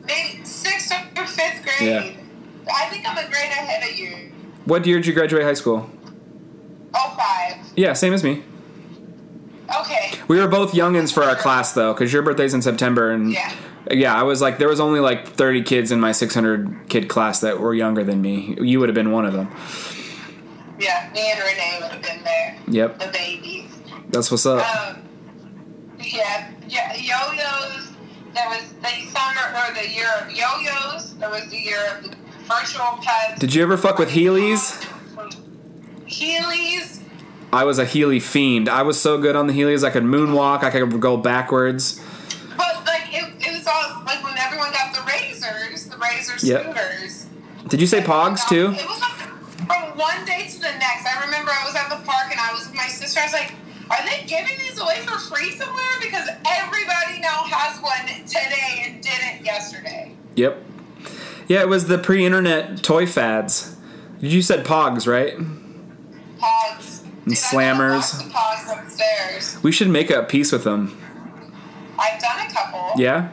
[SPEAKER 2] maybe sixth or fifth grade. Yeah. I think I'm a grade ahead of you.
[SPEAKER 1] What year did you graduate high school?
[SPEAKER 2] Oh five.
[SPEAKER 1] Yeah, same as me.
[SPEAKER 2] Okay.
[SPEAKER 1] We were both youngins for our class though, because your birthday's in September, and
[SPEAKER 2] Yeah.
[SPEAKER 1] yeah, I was like, there was only like 30 kids in my 600 kid class that were younger than me. You would have been one of them.
[SPEAKER 2] Yeah, me and Renee would have been there.
[SPEAKER 1] Yep,
[SPEAKER 2] The babies.
[SPEAKER 1] that's what's up.
[SPEAKER 2] Um, yeah, yeah, yo-yos, There was the summer or the year of yo-yos. There was the year of the virtual pets.
[SPEAKER 1] Did you ever fuck with Heelys?
[SPEAKER 2] Heelys.
[SPEAKER 1] I was a Heely fiend. I was so good on the Heelys. I could moonwalk. I could go backwards.
[SPEAKER 2] But like it, it was all like when everyone got the razors, the razor
[SPEAKER 1] Yep.
[SPEAKER 2] scooters.
[SPEAKER 1] Did you say Pogs um, too?
[SPEAKER 2] It was like from one day to the next. I remember I was at the park and I was with my sister. I was like, "Are they giving these away for free somewhere?" Because everybody now has one today and didn't yesterday.
[SPEAKER 1] Yep. Yeah, it was the pre-internet toy fads. You said Pogs, right?
[SPEAKER 2] Pogs.
[SPEAKER 1] And slammers.
[SPEAKER 2] got the Pogs upstairs.
[SPEAKER 1] We should make a piece with them.
[SPEAKER 2] I've done a couple.
[SPEAKER 1] Yeah.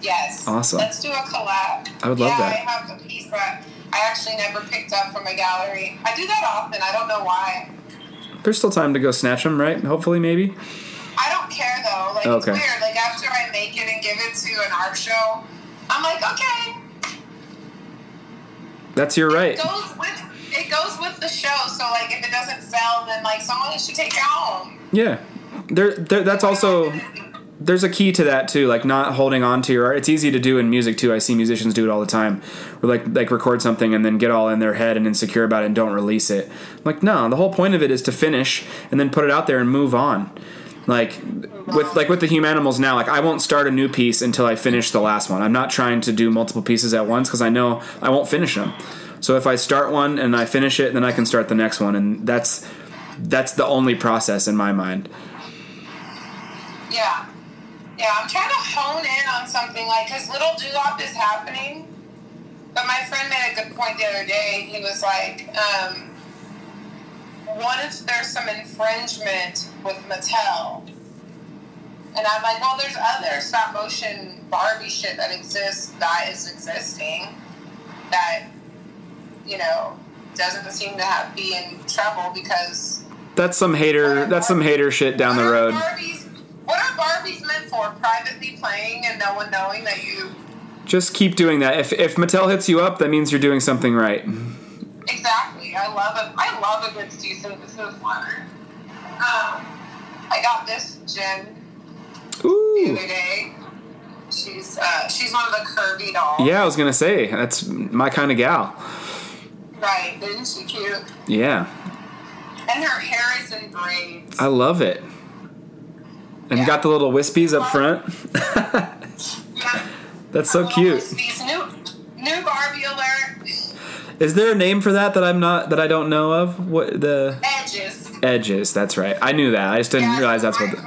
[SPEAKER 2] Yes.
[SPEAKER 1] Awesome.
[SPEAKER 2] Let's do a collab.
[SPEAKER 1] I would love
[SPEAKER 2] yeah,
[SPEAKER 1] that.
[SPEAKER 2] I have a piece that I actually never picked up from a gallery. I do that often. I don't know why.
[SPEAKER 1] There's still time to go snatch them, right? Hopefully, maybe.
[SPEAKER 2] I don't care though. Like
[SPEAKER 1] Okay.
[SPEAKER 2] it's weird. Like after I make it and give it to an art show, I'm like, okay.
[SPEAKER 1] That's your right.
[SPEAKER 2] It goes with it goes with the show. So like if it doesn't sell, then like someone should take it home.
[SPEAKER 1] Yeah. There, there. That's also there's a key to that too, like not holding on to your art. It's easy to do in music too. I see musicians do it all the time. Where like like record something and then get all in their head and insecure about it and don't release it. like no, the whole point of it is to finish and then put it out there and move on. Like with like with the Humanimals now, like I won't start a new piece until I finish the last one. I'm not trying to do multiple pieces at once because I know I won't finish them. So if I start one and I finish it, then I can start the next one, and that's that's the only process in my mind.
[SPEAKER 2] Yeah. Yeah, I'm trying to hone in on something like because Little Doo-Wop is happening. But my friend made a good point the other day. He was like, um, what if there's some infringement with Mattel? And I'm like, well, there's other stop motion Barbie shit that exists, that is existing, that, you know, doesn't seem to have be in trouble because
[SPEAKER 1] That's some hater. That's some hater shit down the road.
[SPEAKER 2] Barbies, what are Barbies meant for? Privately playing and no one knowing that you.
[SPEAKER 1] Just keep doing that. If if Mattel hits you up, that means you're doing something right.
[SPEAKER 2] Exactly. I love it. I love a good season. This is one. Um, I got this Jen the other day. She's uh, she's one of the curvy dolls.
[SPEAKER 1] Yeah, I was gonna say that's my kind of gal.
[SPEAKER 2] Right. Isn't she cute?
[SPEAKER 1] Yeah,
[SPEAKER 2] And her hair is in braids.
[SPEAKER 1] I love it. And
[SPEAKER 2] Yeah.
[SPEAKER 1] got the little wispies up front.
[SPEAKER 2] Yeah.
[SPEAKER 1] That's so cute.
[SPEAKER 2] New new Barbie alert.
[SPEAKER 1] Is there a name for that that I'm not that I don't know of? What the
[SPEAKER 2] Edges.
[SPEAKER 1] edges? That's right. I knew that. I just didn't
[SPEAKER 2] Yeah,
[SPEAKER 1] realize that's
[SPEAKER 2] my,
[SPEAKER 1] what. The,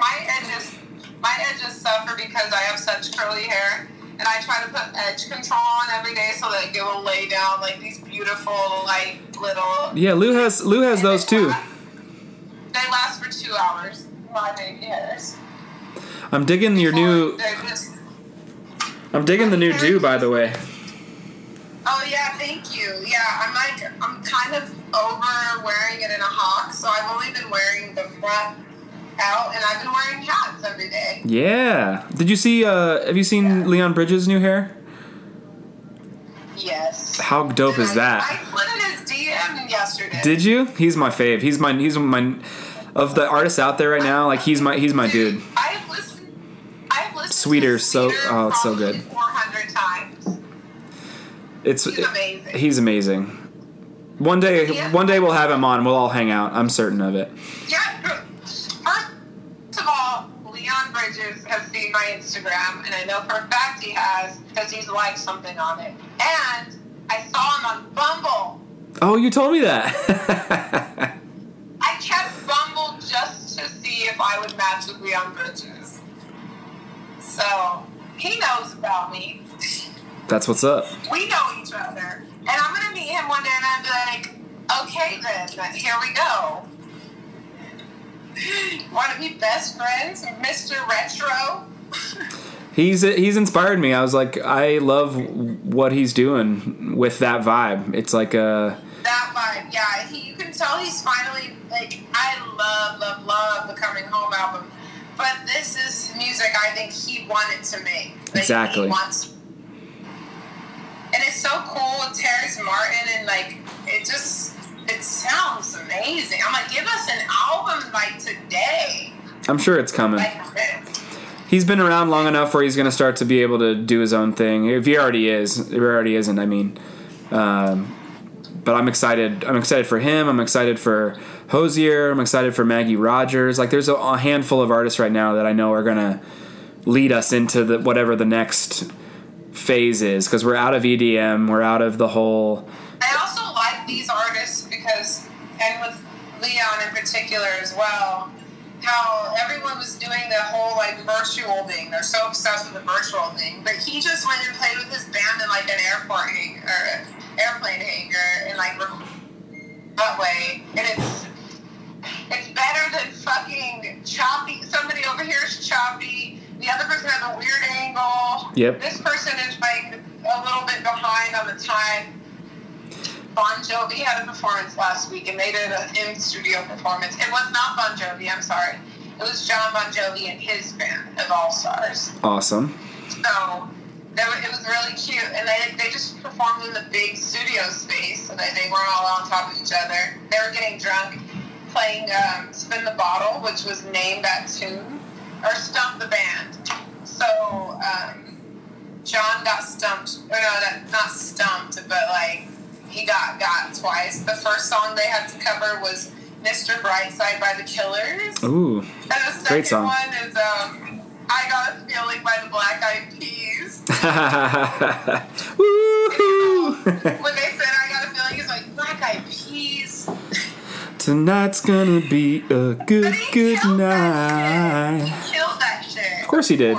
[SPEAKER 2] beautiful, like little.
[SPEAKER 1] yeah, Lou has Lou has those
[SPEAKER 2] they
[SPEAKER 1] too.
[SPEAKER 2] last- They last for two hours. My baby hairs.
[SPEAKER 1] I'm digging your new.
[SPEAKER 2] Just.
[SPEAKER 1] I'm digging the new do by the way.
[SPEAKER 2] Oh yeah, thank you. Yeah, I'm like I'm kind of over wearing it in a hawk, so I've only been wearing the front out, and I've been wearing hats every day.
[SPEAKER 1] Yeah. Did you see? uh Have you seen
[SPEAKER 2] Yeah.
[SPEAKER 1] Leon Bridges' new hair?
[SPEAKER 2] Yes.
[SPEAKER 1] How dope is that?
[SPEAKER 2] I put it as DM yesterday.
[SPEAKER 1] Did you? He's my fave. He's my he's my of the artists out there right now. Like he's my he's my dude.
[SPEAKER 2] I've listened. I've listened.
[SPEAKER 1] Sweeter, so- oh, it's so good.
[SPEAKER 2] Four hundred times.
[SPEAKER 1] It's
[SPEAKER 2] He's amazing.
[SPEAKER 1] he's amazing. One day
[SPEAKER 2] Yeah.
[SPEAKER 1] one day we'll have him on. We'll all hang out. I'm certain of it.
[SPEAKER 2] Yeah. First of all, Leon Bridges has seen my Instagram, and I know for a fact he has because he's liked something on it. And I saw him on Bumble.
[SPEAKER 1] Oh, you told me that.
[SPEAKER 2] I kept Bumble just to see if I would match with Leon Bridges. So he knows about me.
[SPEAKER 1] That's what's up.
[SPEAKER 2] We know each other. And I'm gonna meet him one day and be like, okay then, here we go. Wanna be best friends, Mr. Retro?
[SPEAKER 1] He's he's inspired me. I was like, I love what he's doing with that vibe. It's like a
[SPEAKER 2] That vibe, yeah. He, you can tell he's finally like I love, love, love the Coming Home album. But this is music I think he wanted to make. Like,
[SPEAKER 1] Exactly.
[SPEAKER 2] He wants and it's so cool with Terrace Martin and like it just it sounds amazing. I'm like, give us an album like today.
[SPEAKER 1] I'm sure it's coming.
[SPEAKER 2] Like
[SPEAKER 1] he's been around long enough where he's going to start to be able to do his own thing. If he already is, if he already isn't, I mean. Um, but I'm excited. I'm excited for him. I'm excited for Hozier. I'm excited for Maggie Rogers. Like, there's a, a handful of artists right now that I know are going to lead us into the whatever the next phase is because we're out of EDM. We're out of the whole.
[SPEAKER 2] I also like these and with Leon in particular as well, how everyone was doing the whole like virtual thing. They're so obsessed with the virtual thing, but he just went and played with his band in like an airport hang- or airplane hangar and like that way, and it's it's better than fucking choppy. Somebody over here is choppy. The other person has a weird angle.
[SPEAKER 1] Yep.
[SPEAKER 2] This person is like a little bit behind on the time. Bon Jovi had a performance last week, and they did an in-studio performance. It was not Bon Jovi. I'm sorry. It was John Bon Jovi and his band of All Stars.
[SPEAKER 1] Awesome.
[SPEAKER 2] So it was really cute, and they they just performed in the big studio space, so they, they weren't all on top of each other. They were getting drunk, playing um, "Spin the Bottle," which was named that tune, or "Stump the Band." So um, John got stumped, or no, that, not stumped, but like he got got twice. The first song they had to cover was "Mr. Brightside" by the Killers.
[SPEAKER 1] Ooh.
[SPEAKER 2] And the second
[SPEAKER 1] Great song.
[SPEAKER 2] one is um, I Got a Feeling by the Black Eyed Peas.
[SPEAKER 1] Woo!
[SPEAKER 2] when they said I Got a Feeling, it's like Black Eyed Peas.
[SPEAKER 1] Tonight's gonna be a good, good night.
[SPEAKER 2] He killed that shit. Of
[SPEAKER 1] course he did.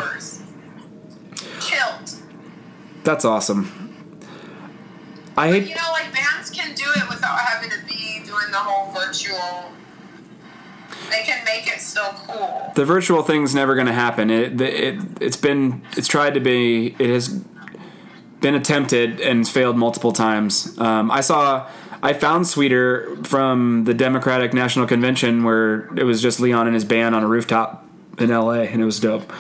[SPEAKER 2] Killed.
[SPEAKER 1] That's awesome. I
[SPEAKER 2] You
[SPEAKER 1] hate.
[SPEAKER 2] know, virtual. They can make it so cool.
[SPEAKER 1] The virtual thing's never gonna happen. It, it, it's been, it's tried to be, it has been attempted and failed multiple times. Um, I saw, I found Sweeter from the Democratic National Convention where it was just Leon and his band on a rooftop in LA, and it was dope.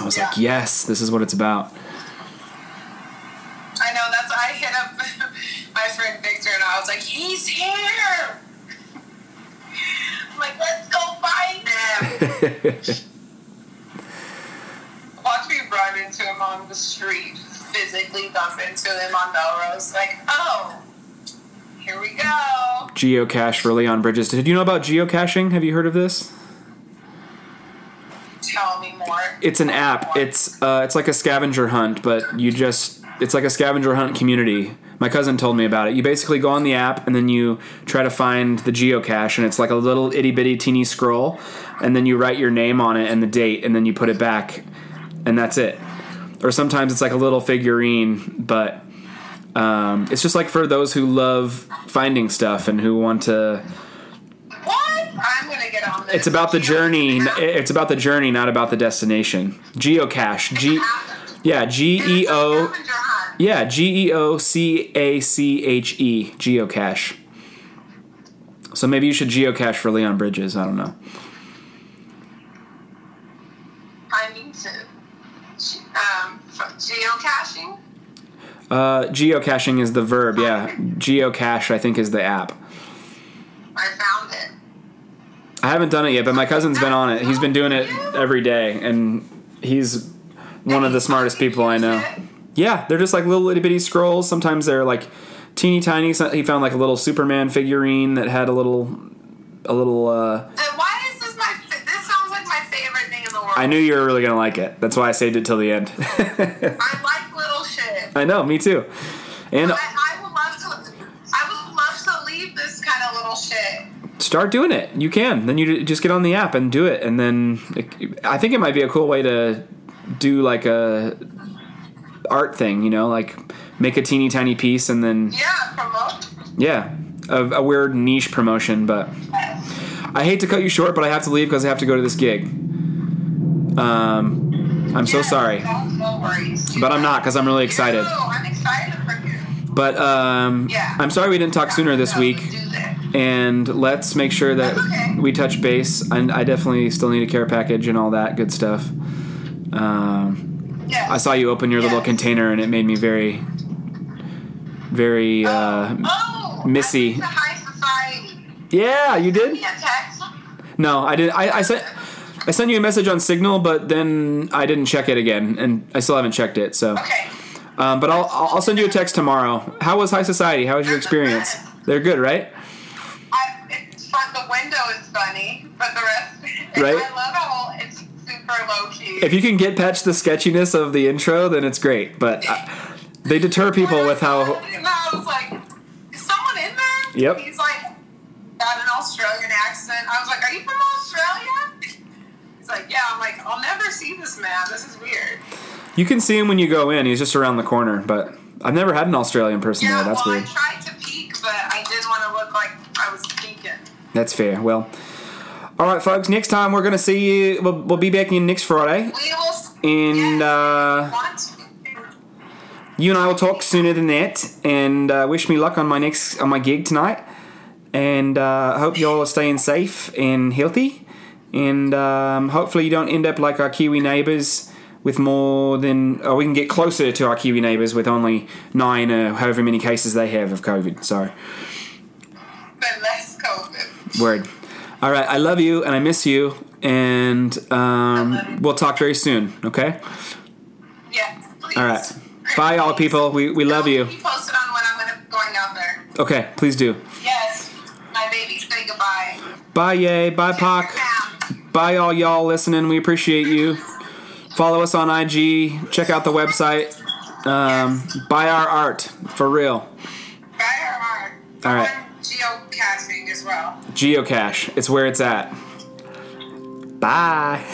[SPEAKER 1] I was like, yes, this is what it's about.
[SPEAKER 2] I know that's I hit up my friend Victor and I was like, he's here. I'm like, let's go find him. Watch me run into him on the street, physically bump into him on Melrose. Like, oh, here we go.
[SPEAKER 1] Geocache for Leon Bridges. Did you know about geocaching? Have you heard of this?
[SPEAKER 2] Tell me more.
[SPEAKER 1] It's an app. It's uh, it's like a scavenger hunt, but you just it's like a scavenger hunt community. My cousin told me about it. You basically go on the app and then you try to find the geocache, and it's like a little itty bitty teeny scroll, and then you write your name on it and the date, and then you put it back, and that's it. Or sometimes it's like a little figurine, but um, it's just like for those who love finding stuff and who want to.
[SPEAKER 2] What? I'm gonna get on this.
[SPEAKER 1] It's about the journey.
[SPEAKER 2] know the app?
[SPEAKER 1] It's about the journey, not about the destination. Geocache. G. Yeah, G E O. Yeah, G E O C A C H E. Geocache. So maybe you should geocache for Leon Bridges. I don't know.
[SPEAKER 2] I need to. Um, geocaching.
[SPEAKER 1] Uh, geocaching is the verb. Yeah, geocache I think is the app.
[SPEAKER 2] I found it.
[SPEAKER 1] I haven't done it yet, but my cousin's been on it. He's been doing it every day, and he's one of the smartest people I know. Yeah, they're just like little itty bitty scrolls. Sometimes they're like teeny tiny. He found like a little Superman figurine that had a little, a little. uh
[SPEAKER 2] Uh, why is this my? This sounds like my favorite thing in the world.
[SPEAKER 1] I knew you were really gonna like it. That's why I saved it till the end.
[SPEAKER 2] I like little shit.
[SPEAKER 1] I know, me too. And
[SPEAKER 2] I, I would love to. I would love to leave this kind of little shit.
[SPEAKER 1] start doing it. You can. Then you just get on the app and do it, and then it, I think it might be a cool way to do like a art thing. You know, like make a teeny tiny piece, and then
[SPEAKER 2] Yeah, promote.
[SPEAKER 1] yeah, a, a weird niche promotion. But I hate to cut you short, but I have to leave because I have to go to this gig. Um, I'm so sorry,
[SPEAKER 2] No, no worries.
[SPEAKER 1] but I'm not because I'm really excited.
[SPEAKER 2] I'm excited for you.
[SPEAKER 1] But um,
[SPEAKER 2] Yeah.
[SPEAKER 1] I'm sorry we didn't talk sooner this week.
[SPEAKER 2] Do that.
[SPEAKER 1] and let's make sure that
[SPEAKER 2] okay.
[SPEAKER 1] we touch base. And I definitely still need a care package and all that good stuff. Um,
[SPEAKER 2] Yes.
[SPEAKER 1] I saw you open your little container, and it made me very, very. Uh,
[SPEAKER 2] oh,
[SPEAKER 1] Missy.
[SPEAKER 2] I went high society.
[SPEAKER 1] yeah, you did.
[SPEAKER 2] me a text.
[SPEAKER 1] No, I didn't. I, I sent. I sent you a message on Signal, but then I didn't check it again, and I still haven't checked it. So,
[SPEAKER 2] Okay.
[SPEAKER 1] um, but I'll I'll send you a text tomorrow. How was High Society? How was your experience? They're good, right?
[SPEAKER 2] I, it's fun. The window is funny, but the rest.
[SPEAKER 1] Right.
[SPEAKER 2] I love how it's
[SPEAKER 1] If you can get past the sketchiness of the intro, then it's great. But uh, they deter people with how.
[SPEAKER 2] And I was like, is someone in there?
[SPEAKER 1] Yep.
[SPEAKER 2] He's like, got an Australian accent. I was like, are you from Australia? He's like, yeah. I'm like, I'll never see this man. This is weird.
[SPEAKER 1] You can see him when you go in. He's just around the corner. But I've never had an Australian person
[SPEAKER 2] Yeah,
[SPEAKER 1] there. That's
[SPEAKER 2] well,
[SPEAKER 1] weird.
[SPEAKER 2] I tried to peek, but I didn't want to look like I was peeking.
[SPEAKER 1] That's fair. Well, all right, folks. Next time we're gonna see you. We'll, we'll be back in next Friday, and uh, you and I will talk sooner than that. And uh, wish me luck on my next on my gig tonight. And uh, hope you all are staying safe and healthy. And um, hopefully you don't end up like our Kiwi neighbours with more than. Or we can get closer to our Kiwi neighbours with only nine or however many cases they have of COVID. So.
[SPEAKER 2] but less COVID.
[SPEAKER 1] Word. All right, I love you and I miss you, and um, we'll talk very soon. Okay.
[SPEAKER 2] Yes, please.
[SPEAKER 1] All right. Bye, all people. We we love you.
[SPEAKER 2] Keep posted on when I'm going out there.
[SPEAKER 1] Okay, please do.
[SPEAKER 2] Yes, my baby. Say goodbye.
[SPEAKER 1] Bye, yay. Bye, Pac. Bye, all y'all listening. We appreciate you. Follow us on IG. Check out the website. Um, buy our art for real.
[SPEAKER 2] Bye, Art.
[SPEAKER 1] All right.
[SPEAKER 2] Geocaching as well.
[SPEAKER 1] Geocache. It's where it's at.
[SPEAKER 2] Bye.